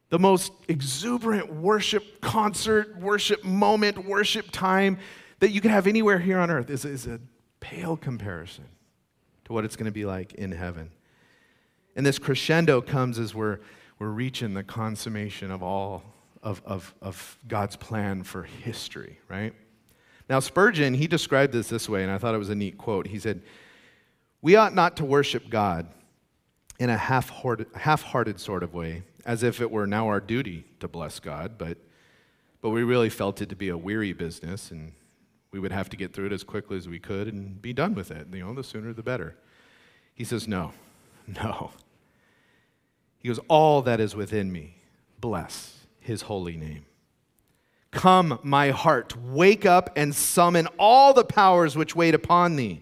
The most exuberant worship concert, worship moment, worship time that you can have anywhere here on earth is, is a pale comparison to what it's going to be like in heaven. And this crescendo comes as we're, we're reaching the consummation of all of, of, of God's plan for history, right? Now, Spurgeon, he described this this way, and I thought it was a neat quote. He said, We ought not to worship God in a half hearted sort of way, as if it were now our duty to bless God, but, but we really felt it to be a weary business, and we would have to get through it as quickly as we could and be done with it. You know, the sooner the better. He says, No, no. He goes, All that is within me, bless his holy name. Come, my heart, wake up and summon all the powers which wait upon thee.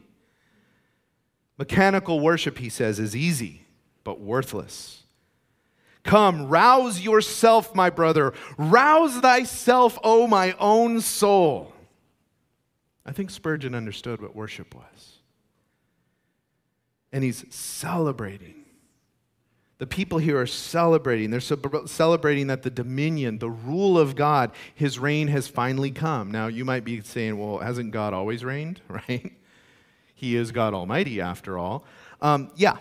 Mechanical worship, he says, is easy, but worthless. Come, rouse yourself, my brother. Rouse thyself, O my own soul. I think Spurgeon understood what worship was. And he's celebrating the people here are celebrating. They're celebrating that the dominion, the rule of God, his reign has finally come. Now, you might be saying, well, hasn't God always reigned, right? He is God Almighty, after all. Um, yeah.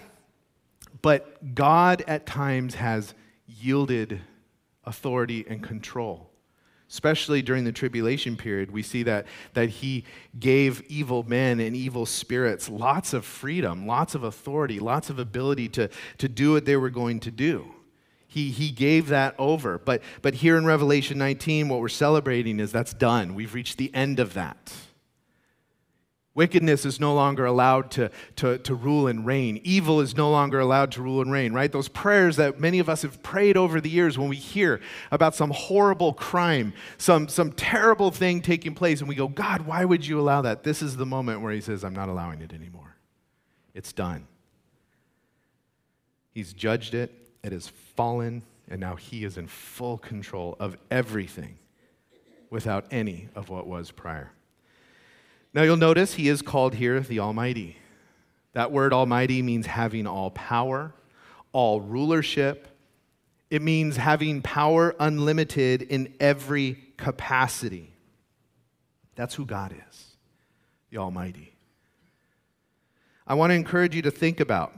But God at times has yielded authority and control especially during the tribulation period, we see that, that he gave evil men and evil spirits lots of freedom, lots of authority, lots of ability to, to do what they were going to do. He, he gave that over. But, but here in Revelation 19, what we're celebrating is that's done. We've reached the end of that. Wickedness is no longer allowed to, to, to rule and reign. Evil is no longer allowed to rule and reign, right? Those prayers that many of us have prayed over the years when we hear about some horrible crime, some, some terrible thing taking place, and we go, God, why would you allow that? This is the moment where He says, I'm not allowing it anymore. It's done. He's judged it, it has fallen, and now He is in full control of everything without any of what was prior. Now you'll notice he is called here the Almighty. That word Almighty means having all power, all rulership. It means having power unlimited in every capacity. That's who God is, the Almighty. I want to encourage you to think about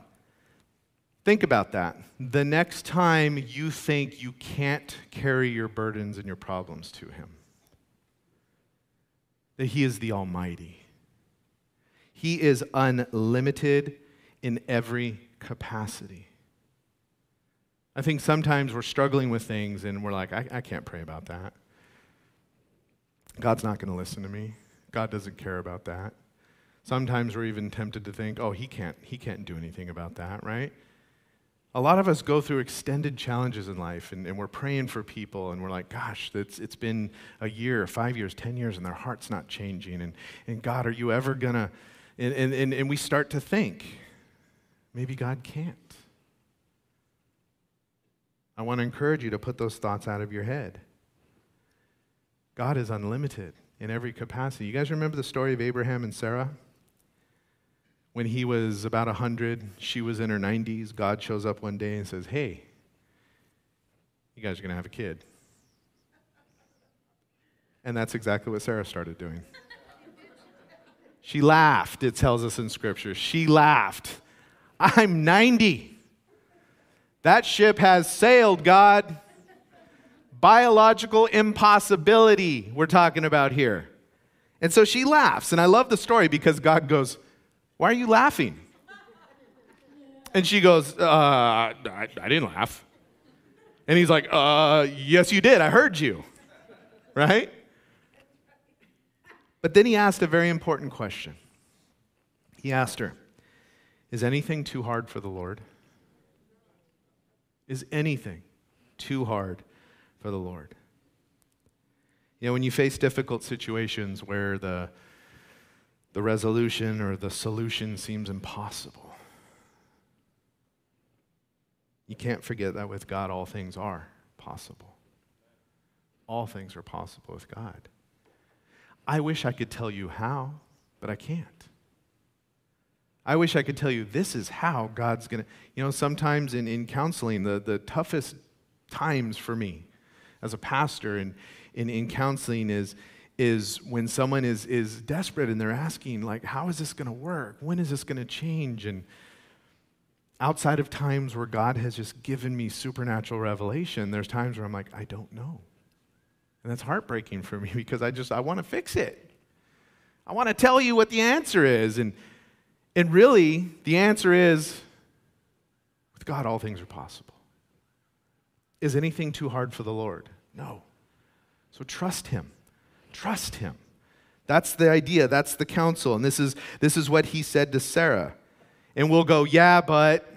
think about that. The next time you think you can't carry your burdens and your problems to him that He is the Almighty. He is unlimited in every capacity. I think sometimes we're struggling with things and we're like, I, I can't pray about that. God's not going to listen to me. God doesn't care about that. Sometimes we're even tempted to think, oh, he can't, he can't do anything about that, right? A lot of us go through extended challenges in life, and, and we're praying for people, and we're like, gosh, it's, it's been a year, five years, ten years, and their heart's not changing. And, and God, are you ever to? And, and, and we start to think, maybe God can't. I want to encourage you to put those thoughts out of your head. God is unlimited in every capacity. You guys remember the story of Abraham and Sarah? When he was about 100, she was in her 90s. God shows up one day and says, Hey, you guys are going to have a kid. And that's exactly what Sarah started doing. She laughed, it tells us in Scripture. She laughed. I'm 90. That ship has sailed, God. Biological impossibility, we're talking about here. And so she laughs. And I love the story because God goes, why are you laughing? And she goes, uh, I, I didn't laugh. And he's like, uh, Yes, you did. I heard you. Right? But then he asked a very important question. He asked her, Is anything too hard for the Lord? Is anything too hard for the Lord? You know, when you face difficult situations where the the resolution or the solution seems impossible. You can't forget that with God, all things are possible. All things are possible with God. I wish I could tell you how, but I can't. I wish I could tell you this is how God's going to. You know, sometimes in, in counseling, the, the toughest times for me as a pastor and in, in counseling is is when someone is, is desperate and they're asking, like, how is this going to work? When is this going to change? And outside of times where God has just given me supernatural revelation, there's times where I'm like, I don't know. And that's heartbreaking for me because I just I want to fix it. I want to tell you what the answer is. And, and really, the answer is with God, all things are possible. Is anything too hard for the Lord? No. So trust Him. Trust Him. That's the idea. That's the counsel. And this is, this is what he said to Sarah. And we'll go, yeah, but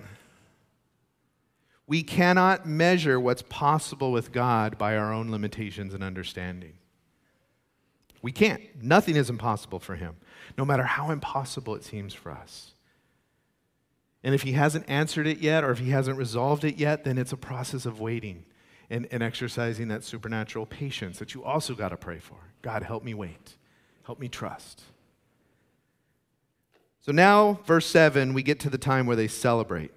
we cannot measure what's possible with God by our own limitations and understanding. We can't. Nothing is impossible for him, no matter how impossible it seems for us. And if he hasn't answered it yet or if he hasn't resolved it yet, then it's a process of waiting and, and exercising that supernatural patience that you also got to pray for. God, help me wait. Help me trust. So now, verse 7, we get to the time where they celebrate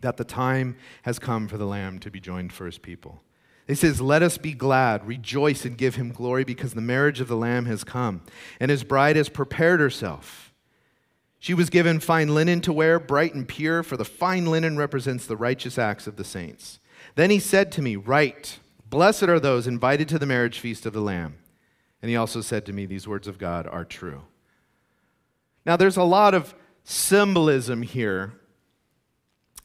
that the time has come for the Lamb to be joined for his people. He says, Let us be glad, rejoice, and give him glory because the marriage of the Lamb has come, and his bride has prepared herself. She was given fine linen to wear, bright and pure, for the fine linen represents the righteous acts of the saints. Then he said to me, Write, blessed are those invited to the marriage feast of the Lamb. And he also said to me, These words of God are true. Now, there's a lot of symbolism here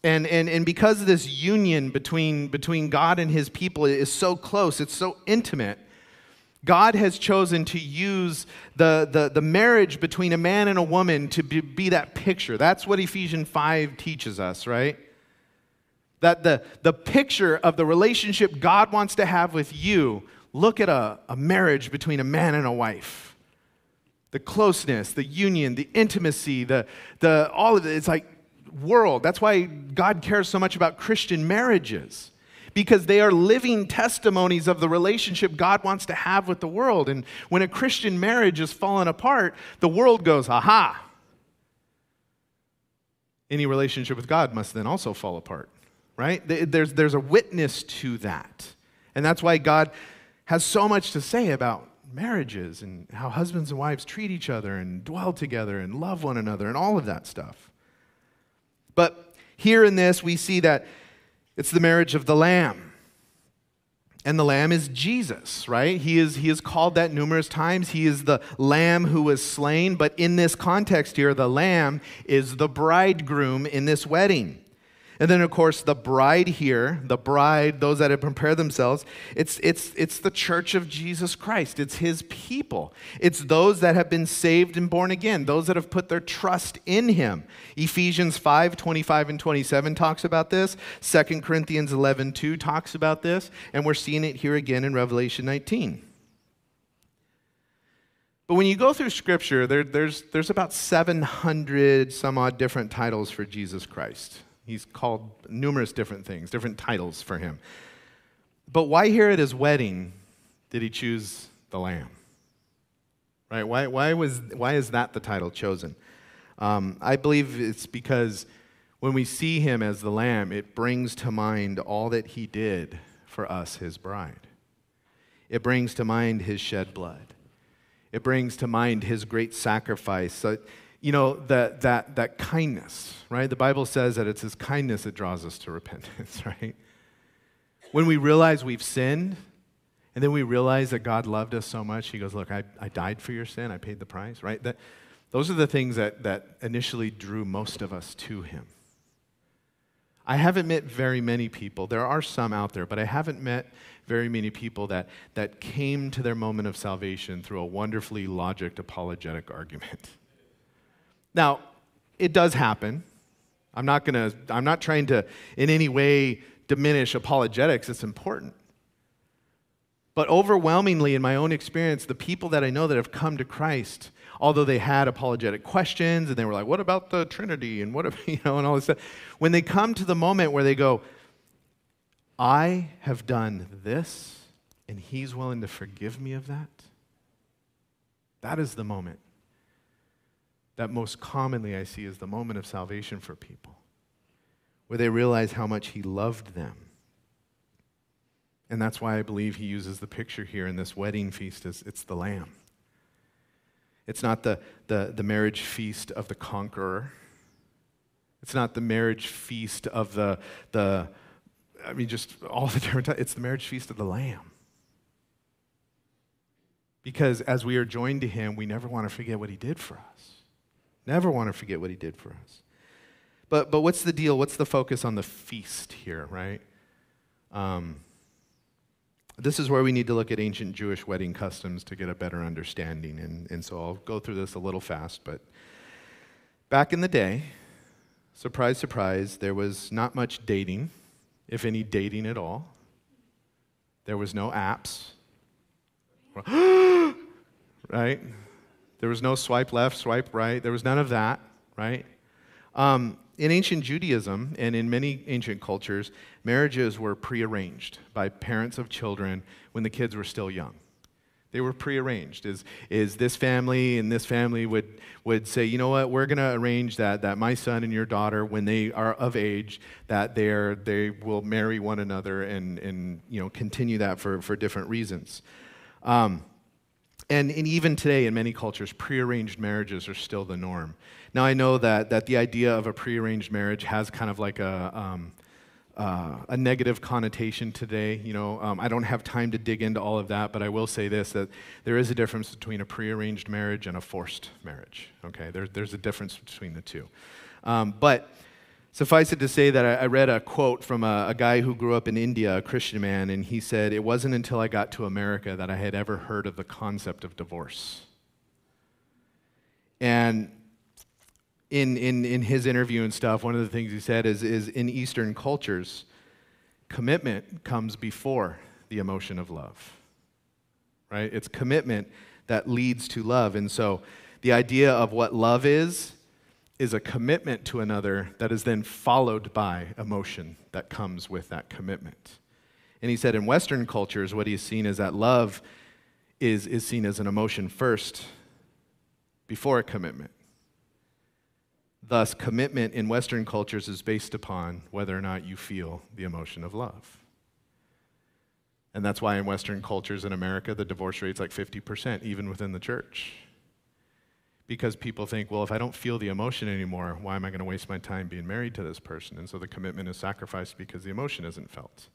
and, and, and because this union between, between God and his people is so close, it's so intimate, God has chosen to use the, the, the marriage between a man and a woman to be, be that picture. That's what Ephesians 5 teaches us, right? That the, the picture of the relationship God wants to have with you, look at a, a marriage between a man and a wife. The closeness, the union, the intimacy, the, the, all of it. It's like world. That's why God cares so much about Christian marriages, because they are living testimonies of the relationship God wants to have with the world. And when a Christian marriage is falling apart, the world goes, aha. Any relationship with God must then also fall apart, right? There's, there's a witness to that. And that's why God has so much to say about marriages and how husbands and wives treat each other and dwell together and love one another and all of that stuff. But here in this, we see that it's the marriage of the Lamb. And the Lamb is Jesus, right? He is, he is called that numerous times. He is the Lamb who was slain. But in this context here, the Lamb is the bridegroom in this wedding. And then, of course, the bride here, the bride, those that have prepared themselves, it's, it's, it's the church of Jesus Christ. It's his people. It's those that have been saved and born again, those that have put their trust in him. Ephesians 5 25 and 27 talks about this. 2 Corinthians 11 2 talks about this. And we're seeing it here again in Revelation 19. But when you go through Scripture, there, there's, there's about 700 some odd different titles for Jesus Christ. He's called numerous different things, different titles for him. But why here at his wedding did he choose the Lamb? Right? Why, why, was, why is that the title chosen? Um, I believe it's because when we see him as the Lamb, it brings to mind all that he did for us, his bride. It brings to mind his shed blood. It brings to mind his great sacrifice. So you know, that, that, that kindness, right? The Bible says that it's his kindness that draws us to repentance, right? When we realize we've sinned, and then we realize that God loved us so much, he goes, Look, I, I died for your sin, I paid the price, right? That, those are the things that, that initially drew most of us to him. I haven't met very many people, there are some out there, but I haven't met very many people that, that came to their moment of salvation through a wonderfully logic apologetic argument. Now, it does happen. I'm not going to I'm not trying to in any way diminish apologetics. It's important. But overwhelmingly in my own experience, the people that I know that have come to Christ, although they had apologetic questions and they were like, "What about the Trinity?" and what if, you know, and all this stuff, when they come to the moment where they go, "I have done this and he's willing to forgive me of that." That is the moment that most commonly I see is the moment of salvation for people, where they realize how much He loved them. And that's why I believe He uses the picture here in this wedding feast as it's the Lamb. It's not the, the, the marriage feast of the conqueror. It's not the marriage feast of the, the I mean, just all the different, it's the marriage feast of the Lamb. Because as we are joined to him, we never want to forget what he did for us. Never want to forget what he did for us. But, but what's the deal? What's the focus on the feast here, right? Um, this is where we need to look at ancient Jewish wedding customs to get a better understanding. And, and so I'll go through this a little fast. But back in the day, surprise, surprise, there was not much dating, if any dating at all. There was no apps. right? There was no swipe left, swipe right. There was none of that, right? Um, in ancient Judaism and in many ancient cultures, marriages were prearranged by parents of children when the kids were still young. They were prearranged. Is, is this family and this family would, would say, you know what, we're going to arrange that, that my son and your daughter, when they are of age, that they're, they will marry one another and, and you know, continue that for, for different reasons. Um, and, and even today, in many cultures, prearranged marriages are still the norm. Now, I know that, that the idea of a prearranged marriage has kind of like a, um, uh, a negative connotation today. You know, um, I don't have time to dig into all of that, but I will say this that there is a difference between a prearranged marriage and a forced marriage. Okay, there, there's a difference between the two. Um, but Suffice it to say that I, read a quote from a, a, guy who grew up in India, a Christian man, and he said, It wasn't until I got to America that I had ever heard of the concept of divorce. And in, in, in his interview and stuff, one of the things he said is, is in Eastern cultures, commitment comes before the emotion of love. Right? It's commitment that leads to love. And so the idea of what love is is a commitment to another that is then followed by emotion that comes with that commitment. And he said in Western cultures, what he's seen is that love is, is seen as an emotion first before a commitment. Thus, commitment in Western cultures is based upon whether or not you feel the emotion of love. And that's why in Western cultures in America, the divorce rate's like 50%, even within the church because people think, well, if I don't feel the emotion anymore, why am I going to waste my time being married to this person? And so the commitment is sacrificed because the emotion isn't felt.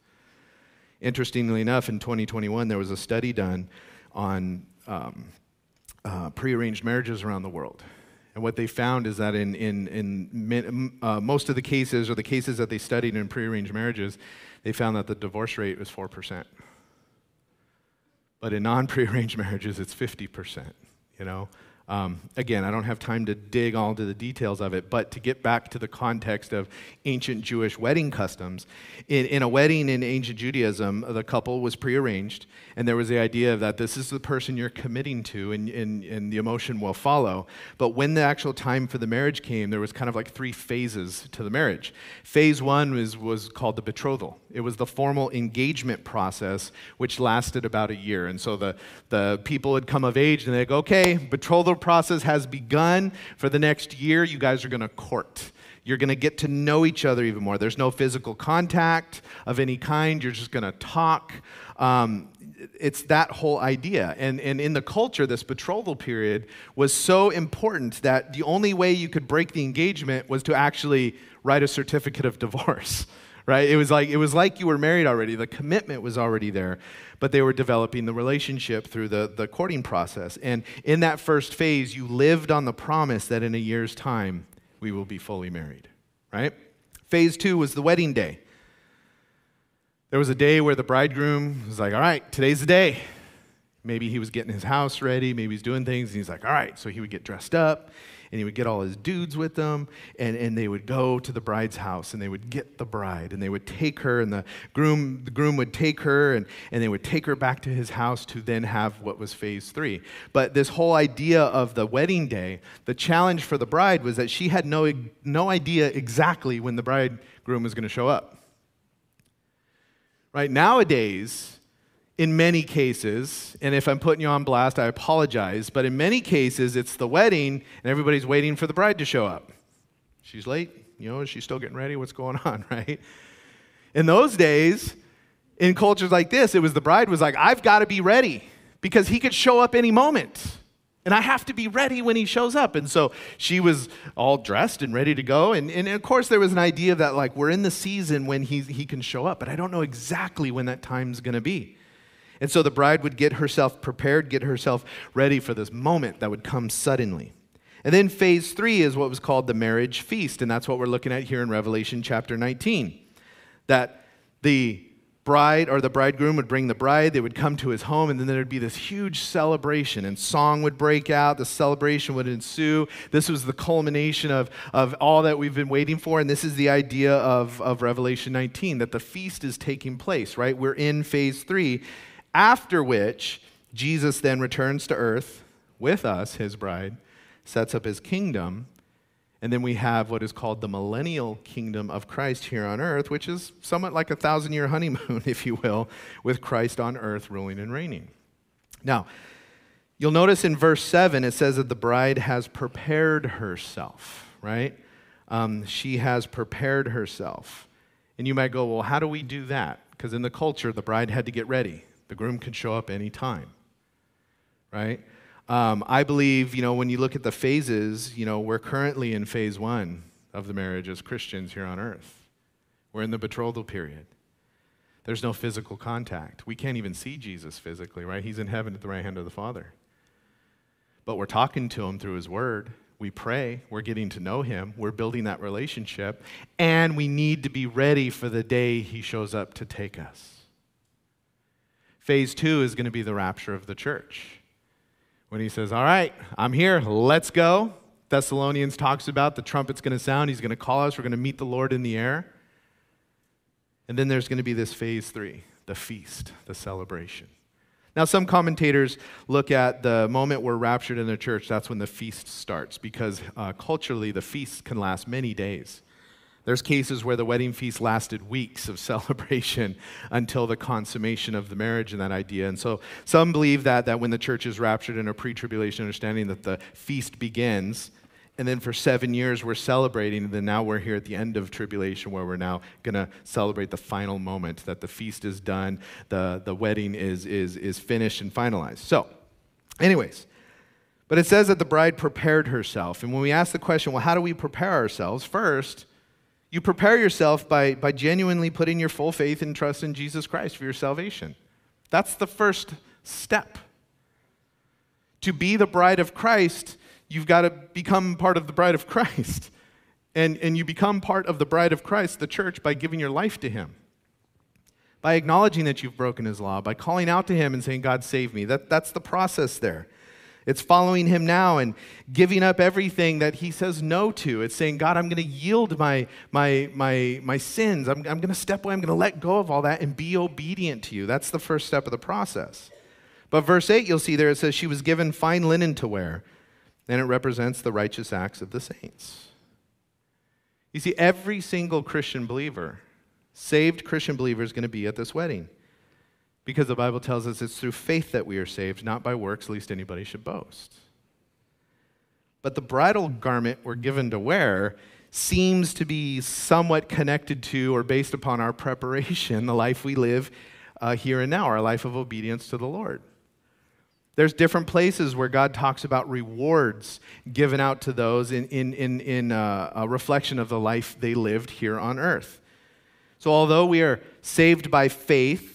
Interestingly enough, in 2021, there was a study done on um, uh, prearranged marriages around the world. And what they found is that in, in, in uh, most of the cases, or the cases that they studied in prearranged marriages, they found that the divorce rate was 4%. But in non prearranged marriages, it's 50%, you know? Um, again, I don't have time to dig all into the details of it, but to get back to the context of ancient Jewish wedding customs, in, in a wedding in ancient Judaism, the couple was prearranged, and there was the idea that this is the person you're committing to, and, and, and the emotion will follow. But when the actual time for the marriage came, there was kind of like three phases to the marriage. Phase one was, was called the betrothal, it was the formal engagement process, which lasted about a year. And so the, the people would come of age, and they'd go, okay, betrothal process has begun. For the next year, you guys are going to court. You're going to get to know each other even more. There's no physical contact of any kind. You're just going to talk. Um, it's that whole idea. And, and in the culture, this betrothal period was so important that the only way you could break the engagement was to actually write a certificate of divorce right? It was like it was like you were married already. The commitment was already there, but they were developing the relationship through the, the courting process. And in that first phase, you lived on the promise that in a year's time we will be fully married, right? Phase two was the wedding day. There was a day where the bridegroom was like, all right, today's the day. Maybe he was getting his house ready, maybe he's doing things, and he's like, all right. So he would get dressed up and he would get all his dudes with them, and, and they would go to the bride's house, and they would get the bride, and they would take her, and the groom, the groom would take her, and, and they would take her back to his house to then have what was phase three. But this whole idea of the wedding day, the challenge for the bride was that she had no, no idea exactly when the bridegroom was going to show up. Right? Nowadays, in many cases, and if I'm putting you on blast, I apologize, but in many cases, it's the wedding and everybody's waiting for the bride to show up. She's late, you know, is she still getting ready? What's going on, right? In those days, in cultures like this, it was the bride was like, I've got to be ready because he could show up any moment. And I have to be ready when he shows up. And so she was all dressed and ready to go. And, and of course, there was an idea that, like, we're in the season when he, he can show up, but I don't know exactly when that time's going to be. And so the bride would get herself prepared, get herself ready for this moment that would come suddenly. And then phase three is what was called the marriage feast. And that's what we're looking at here in Revelation chapter 19. That the bride or the bridegroom would bring the bride, they would come to his home, and then there'd be this huge celebration, and song would break out, the celebration would ensue. This was the culmination of, of all that we've been waiting for, and this is the idea of, of Revelation 19 that the feast is taking place, right? We're in phase three, after which Jesus then returns to earth with us, his bride, sets up his kingdom and then we have what is called the millennial kingdom of Christ here on earth, which is somewhat like a thousand year honeymoon, if you will, with Christ on earth ruling and reigning. Now, you'll notice in verse 7, it says that the bride has prepared herself, right? Um, she has prepared herself. And you might go, well, how do we do that? Because in the culture, the bride had to get ready, the groom could show up any time, right? Um, I believe, you know, when you look at the phases, you know, we're currently in phase one of the marriage as Christians here on earth. We're in the betrothal period. There's no physical contact. We can't even see Jesus physically, right? He's in heaven at the right hand of the Father. But we're talking to him through his word. We pray. We're getting to know him. We're building that relationship. And we need to be ready for the day he shows up to take us. Phase two is going to be the rapture of the church when he says, All right, I'm here, let's go. Thessalonians talks about the trumpet's going to sound, he's going to call us, we're going to meet the Lord in the air. And then there's going to be this phase three, the feast, the celebration. Now, some commentators look at the moment we're raptured in the church, that's when the feast starts, because uh, culturally the feast can last many days. There's cases where the wedding feast lasted weeks of celebration until the consummation of the marriage and that idea. And so some believe that, that when the church is raptured in a pre tribulation understanding, that the feast begins. And then for seven years we're celebrating, and then now we're here at the end of tribulation where we're now going to celebrate the final moment that the feast is done, the, the wedding is, is, is finished and finalized. So, anyways, but it says that the bride prepared herself. And when we ask the question, well, how do we prepare ourselves? First, you prepare yourself by, by genuinely putting your full faith and trust in Jesus Christ for your salvation. That's the first step. To be the bride of Christ, you've got to become part of the bride of Christ. And, and you become part of the bride of Christ, the church, by giving your life to Him. By acknowledging that you've broken His law, by calling out to Him and saying, God, save me. That, that's the process there. It's following him now and giving up everything that he says no to. It's saying, God, I'm going to yield my, my, my, my sins. I'm, I'm going to step away. I'm going to let go of all that and be obedient to you. That's the first step of the process. But verse 8, you'll see there, it says, She was given fine linen to wear, and it represents the righteous acts of the saints. You see, every single Christian believer, saved Christian believer, is going to be at this wedding. Because the Bible tells us it's through faith that we are saved, not by works, least anybody should boast. But the bridal garment we're given to wear seems to be somewhat connected to or based upon our preparation, the life we live uh, here and now, our life of obedience to the Lord. There's different places where God talks about rewards given out to those in, in, in, in uh, a reflection of the life they lived here on earth. So, although we are saved by faith,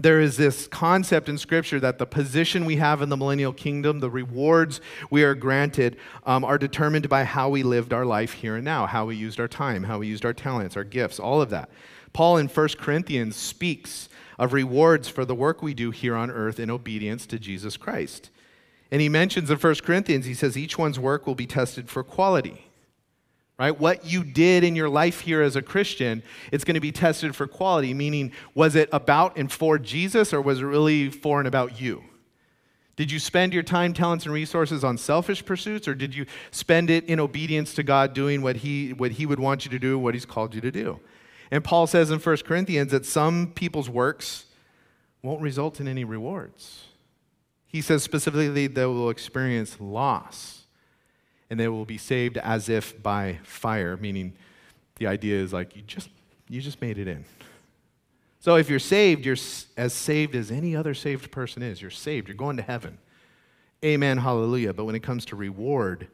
there is this concept in Scripture that the position we have in the millennial kingdom, the rewards we are granted, um, are determined by how we lived our life here and now, how we used our time, how we used our talents, our gifts, all of that. Paul in 1 Corinthians speaks of rewards for the work we do here on earth in obedience to Jesus Christ. And he mentions in 1 Corinthians, he says, each one's work will be tested for quality right? What you did in your life here as a Christian, it's going to be tested for quality, meaning, was it about and for Jesus or was it really for and about you? Did you spend your time, talents, and resources on selfish pursuits, or did you spend it in obedience to God, doing what He, what he would want you to do, what He's called you to do? And Paul says in 1 Corinthians that some people's works won't result in any rewards. He says specifically they will experience loss and they will be saved as if by fire, meaning the idea is like you just you just made it in. So if you're saved, you're as saved as any other saved person is. You're saved. You're going to heaven. Amen. Hallelujah. But when it comes to reward,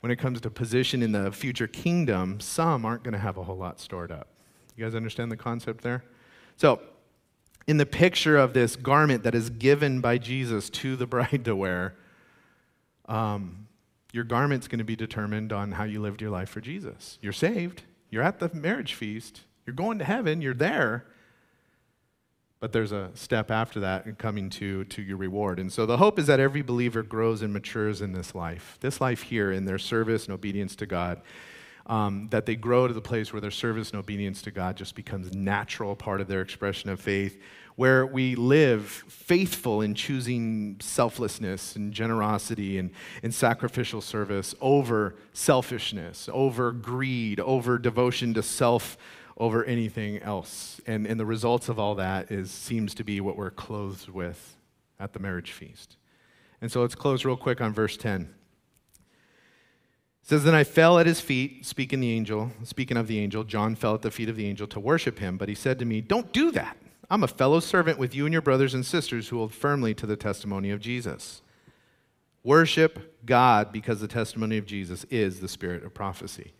when it comes to position in the future kingdom, some aren't going to have a whole lot stored up. You guys understand the concept there? So, in the picture of this garment that is given by Jesus to the bride to wear, um, your garment's going to be determined on how you lived your life for Jesus. You're saved, you're at the marriage feast, you're going to heaven, you're there. But there's a step after that in coming to, to your reward. And so the hope is that every believer grows and matures in this life, this life here, in their service and obedience to God. Um, that they grow to the place where their service and obedience to God just becomes natural part of their expression of faith, where we live faithful in choosing selflessness and generosity and, and sacrificial service over selfishness, over greed, over devotion to self over anything else. And, and the results of all that is, seems to be what we're clothed with at the marriage feast. And so let's close real quick on verse 10. It says, Then I fell at his feet, speaking the angel, speaking of the angel, John fell at the feet of the angel to worship him, but he said to me, Don't do that. I'm a fellow servant with you and your brothers and sisters who hold firmly to the testimony of Jesus. Worship God because the testimony of Jesus is the spirit of prophecy.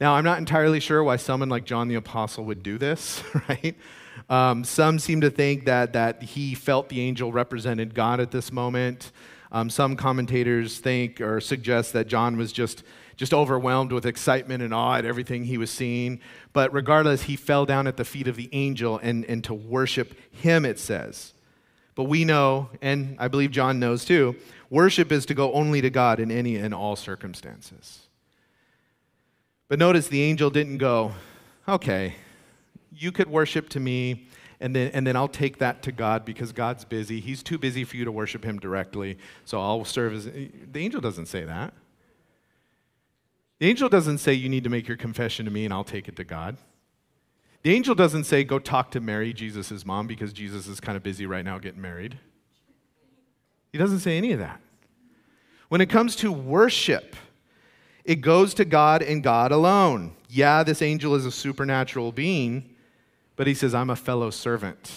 Now, I'm not entirely sure why someone like John the Apostle would do this, right? Um, some seem to think that, that he felt the angel represented God at this moment. Um, some commentators think or suggest that John was just, just overwhelmed with excitement and awe at everything he was seeing. But regardless, he fell down at the feet of the angel and, and to worship him, it says. But we know, and I believe John knows too, worship is to go only to God in any and all circumstances. But notice the angel didn't go, okay, you could worship to me, and then, and then I'll take that to God because God's busy. He's too busy for you to worship him directly, so I'll serve as. The angel doesn't say that. The angel doesn't say you need to make your confession to me and I'll take it to God. The angel doesn't say go talk to Mary, Jesus' mom, because Jesus is kind of busy right now getting married. He doesn't say any of that. When it comes to worship, it goes to God and God alone. Yeah, this angel is a supernatural being, but he says, I'm a fellow servant.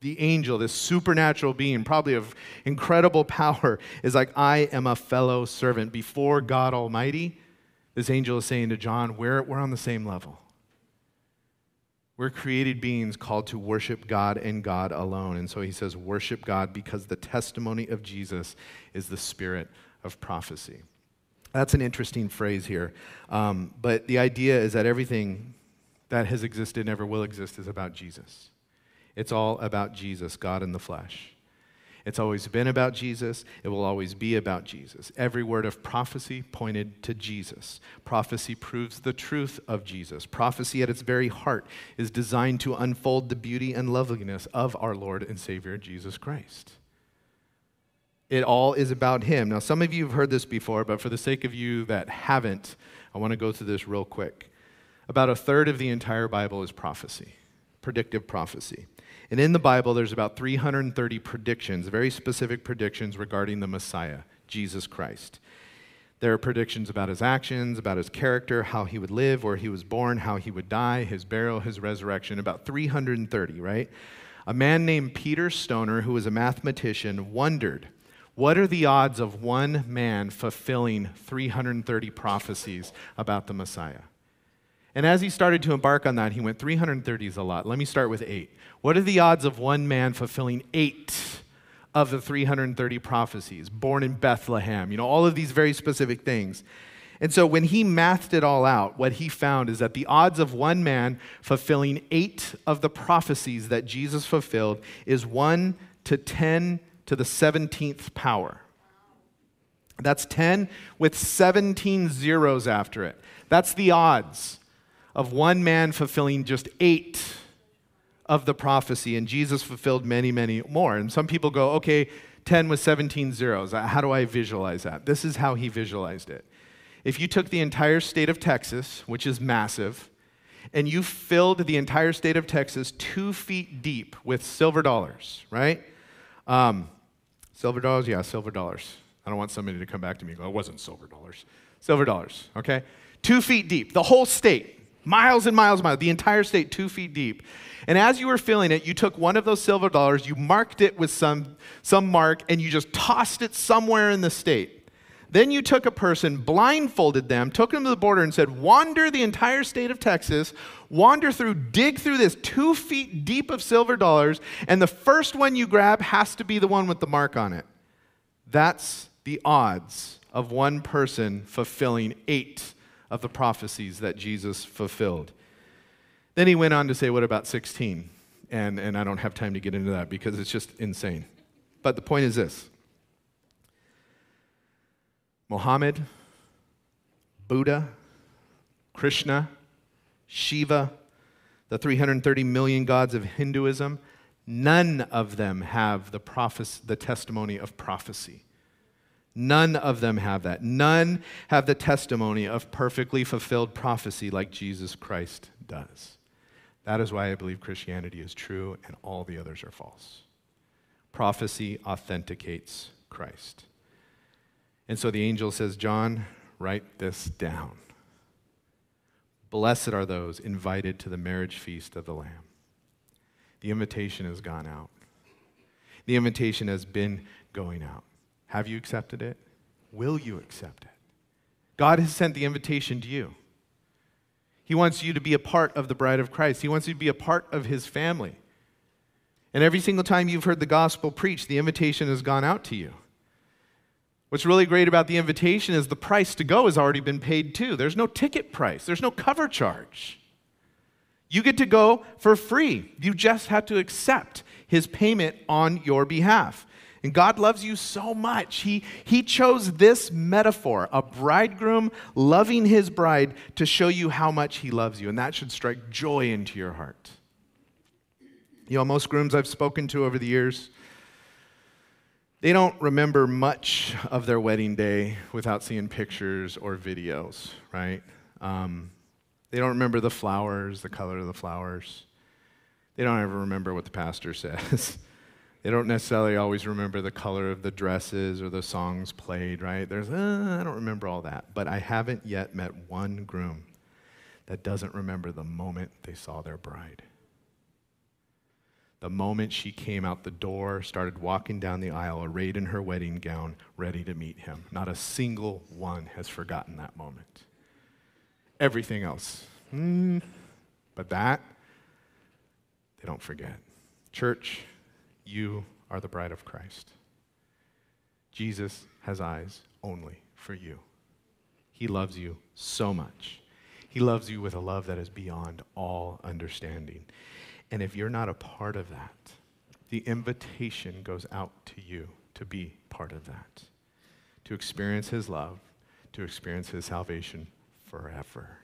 The angel, this supernatural being, probably of incredible power, is like, I am a fellow servant. Before God Almighty, this angel is saying to John, we're, we're on the same level. We're created beings called to worship God and God alone. And so he says, worship God because the testimony of Jesus is the spirit of prophecy. That's an interesting phrase here. Um, but the idea is that everything that has existed and ever will exist is about Jesus. It's all about Jesus, God in the flesh. It's always been about Jesus. It will always be about Jesus. Every word of prophecy pointed to Jesus. Prophecy proves the truth of Jesus. Prophecy, at its very heart, is designed to unfold the beauty and loveliness of our Lord and Savior, Jesus Christ. It all is about Him. Now, some of you have heard this before, but for the sake of you that haven't, I want to go through this real quick. About a third of the entire Bible is prophecy, predictive prophecy. And in the Bible, there's about 330 predictions, very specific predictions regarding the Messiah, Jesus Christ. There are predictions about his actions, about his character, how he would live, where he was born, how he would die, his burial, his resurrection, about 330, right? A man named Peter Stoner, who was a mathematician, wondered what are the odds of one man fulfilling 330 prophecies about the Messiah? And as he started to embark on that, he went, 330 is a lot. Let me start with eight. What are the odds of one man fulfilling eight of the 330 prophecies? Born in Bethlehem, you know, all of these very specific things. And so when he mathed it all out, what he found is that the odds of one man fulfilling eight of the prophecies that Jesus fulfilled is 1 to 10 to the 17th power. That's 10 with 17 zeros after it. That's the odds of one man fulfilling just eight of the prophecy, and Jesus fulfilled many, many more. And some people go, okay, 10 with 17 zeros. How do I visualize that? This is how he visualized it. If you took the entire state of Texas, which is massive, and you filled the entire state of Texas two feet deep with silver dollars, right? Um, Silver dollars? Yeah, silver dollars. I don't want somebody to come back to me and go, it wasn't silver dollars. Silver dollars, okay? Two feet deep, the whole state, miles and miles and miles, the entire state, two feet deep. And as you were filling it, you took one of those silver dollars, you marked it with some, some mark, and you just tossed it somewhere in the state. Then you took a person, blindfolded them, took them to the border, and said, Wander the entire state of Texas, wander through, dig through this two feet deep of silver dollars, and the first one you grab has to be the one with the mark on it. That's the odds of one person fulfilling eight of the prophecies that Jesus fulfilled. Then he went on to say, What about 16? And, and I don't have time to get into that because it's just insane. But the point is this Mohammed, Buddha, Krishna, Shiva, the 330 million gods of Hinduism, none of them have the, prophes- the testimony of prophecy. None of them have that. None have the testimony of perfectly fulfilled prophecy like Jesus Christ does. That is why I believe Christianity is true and all the others are false. Prophecy authenticates Christ. And so the angel says, John, write this down. Blessed are those invited to the marriage feast of the Lamb. The invitation has gone out. The invitation has been going out. Have you accepted it? Will you accept it? God has sent the invitation to you. He wants you to be a part of the bride of Christ, He wants you to be a part of His family. And every single time you've heard the gospel preached, the invitation has gone out to you. What's really great about the invitation is the price to go has already been paid too. There's no ticket price, there's no cover charge. You get to go for free. You just have to accept his payment on your behalf. And God loves you so much. He, he chose this metaphor, a bridegroom loving his bride, to show you how much he loves you. And that should strike joy into your heart. You know, most grooms I've spoken to over the years, they don't remember much of their wedding day without seeing pictures or videos, right? Um, they don't remember the flowers, the color of the flowers. They don't ever remember what the pastor says. They don't necessarily always remember the color of the dresses or the songs played, right? There's, uh, I don't remember all that. But I haven't yet met one groom that doesn't remember the moment they saw their bride the moment she came out the door, started walking down the aisle, arrayed in her wedding gown, ready to meet him. Not a single one has forgotten that moment. Everything else, mm, but that, they don't forget. Church, you are the bride of Christ. Jesus has eyes only for you. He loves you so much. He loves you with a love that is beyond all understanding. And if you're not a part of that, the invitation goes out to you to be part of that, to experience His love, to experience His salvation forever.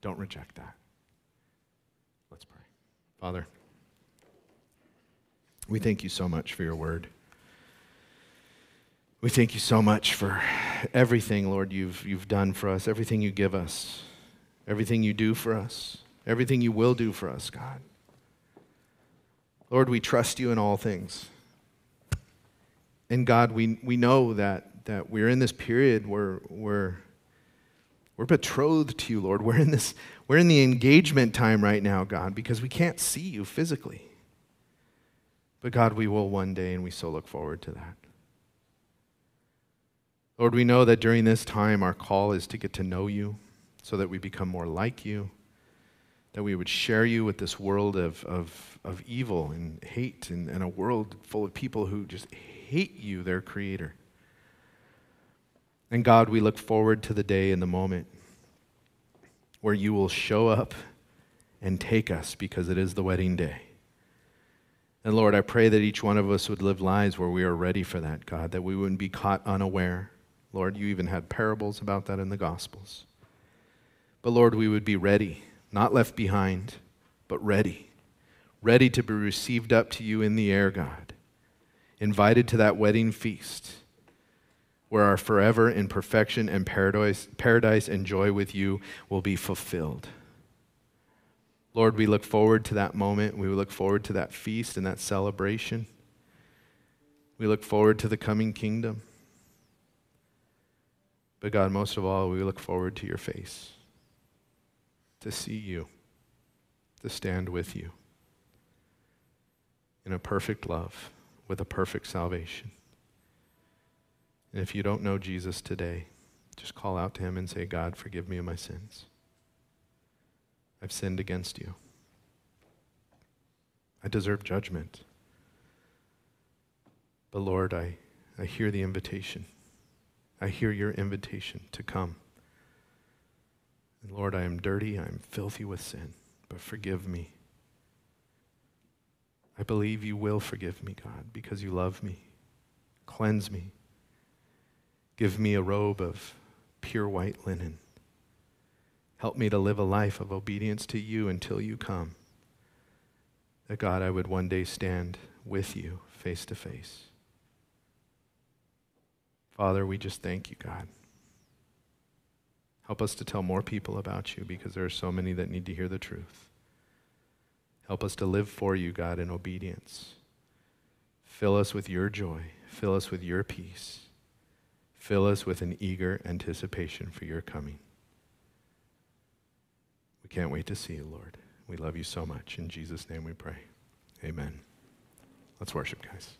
Don't reject that. Let's pray. Father, we thank you so much for your word. We thank you so much for everything, Lord, you've, you've done for us, everything you give us, everything you do for us, everything you will do for us, God. Lord, we trust you in all things. And God, we, we know that, that we're in this period where we're, we're betrothed to you, Lord. We're in, this, we're in the engagement time right now, God, because we can't see you physically. But God, we will one day, and we so look forward to that. Lord, we know that during this time, our call is to get to know you so that we become more like you that we would share you with this world of, of, of evil and hate and, and a world full of people who just hate you, their creator. And God, we look forward to the day and the moment where you will show up and take us because it is the wedding day. And Lord, I pray that each one of us would live lives where we are ready for that, God, that we wouldn't be caught unaware. Lord, you even had parables about that in the Gospels. But Lord, we would be ready not left behind, but ready, ready to be received up to you in the air, God, invited to that wedding feast where our forever in perfection and paradise, paradise and joy with you will be fulfilled. Lord, we look forward to that moment. We look forward to that feast and that celebration. We look forward to the coming kingdom. But God, most of all, we look forward to your face to see you, to stand with you in a perfect love with a perfect salvation. And if you don't know Jesus today, just call out to him and say, God, forgive me of my sins. I've sinned against you. I deserve judgment. But Lord, I, I hear the invitation. I hear your invitation to come. And Lord, I am dirty, I am filthy with sin, but forgive me. I believe you will forgive me, God, because you love me. Cleanse me. Give me a robe of pure white linen. Help me to live a life of obedience to you until you come. That God, I would one day stand with you face to face. Father, we just thank you, God. Help us to tell more people about you because there are so many that need to hear the truth. Help us to live for you, God, in obedience. Fill us with your joy. Fill us with your peace. Fill us with an eager anticipation for your coming. Can't wait to see you, Lord. We love you so much. In Jesus' name we pray. Amen. Let's worship, guys.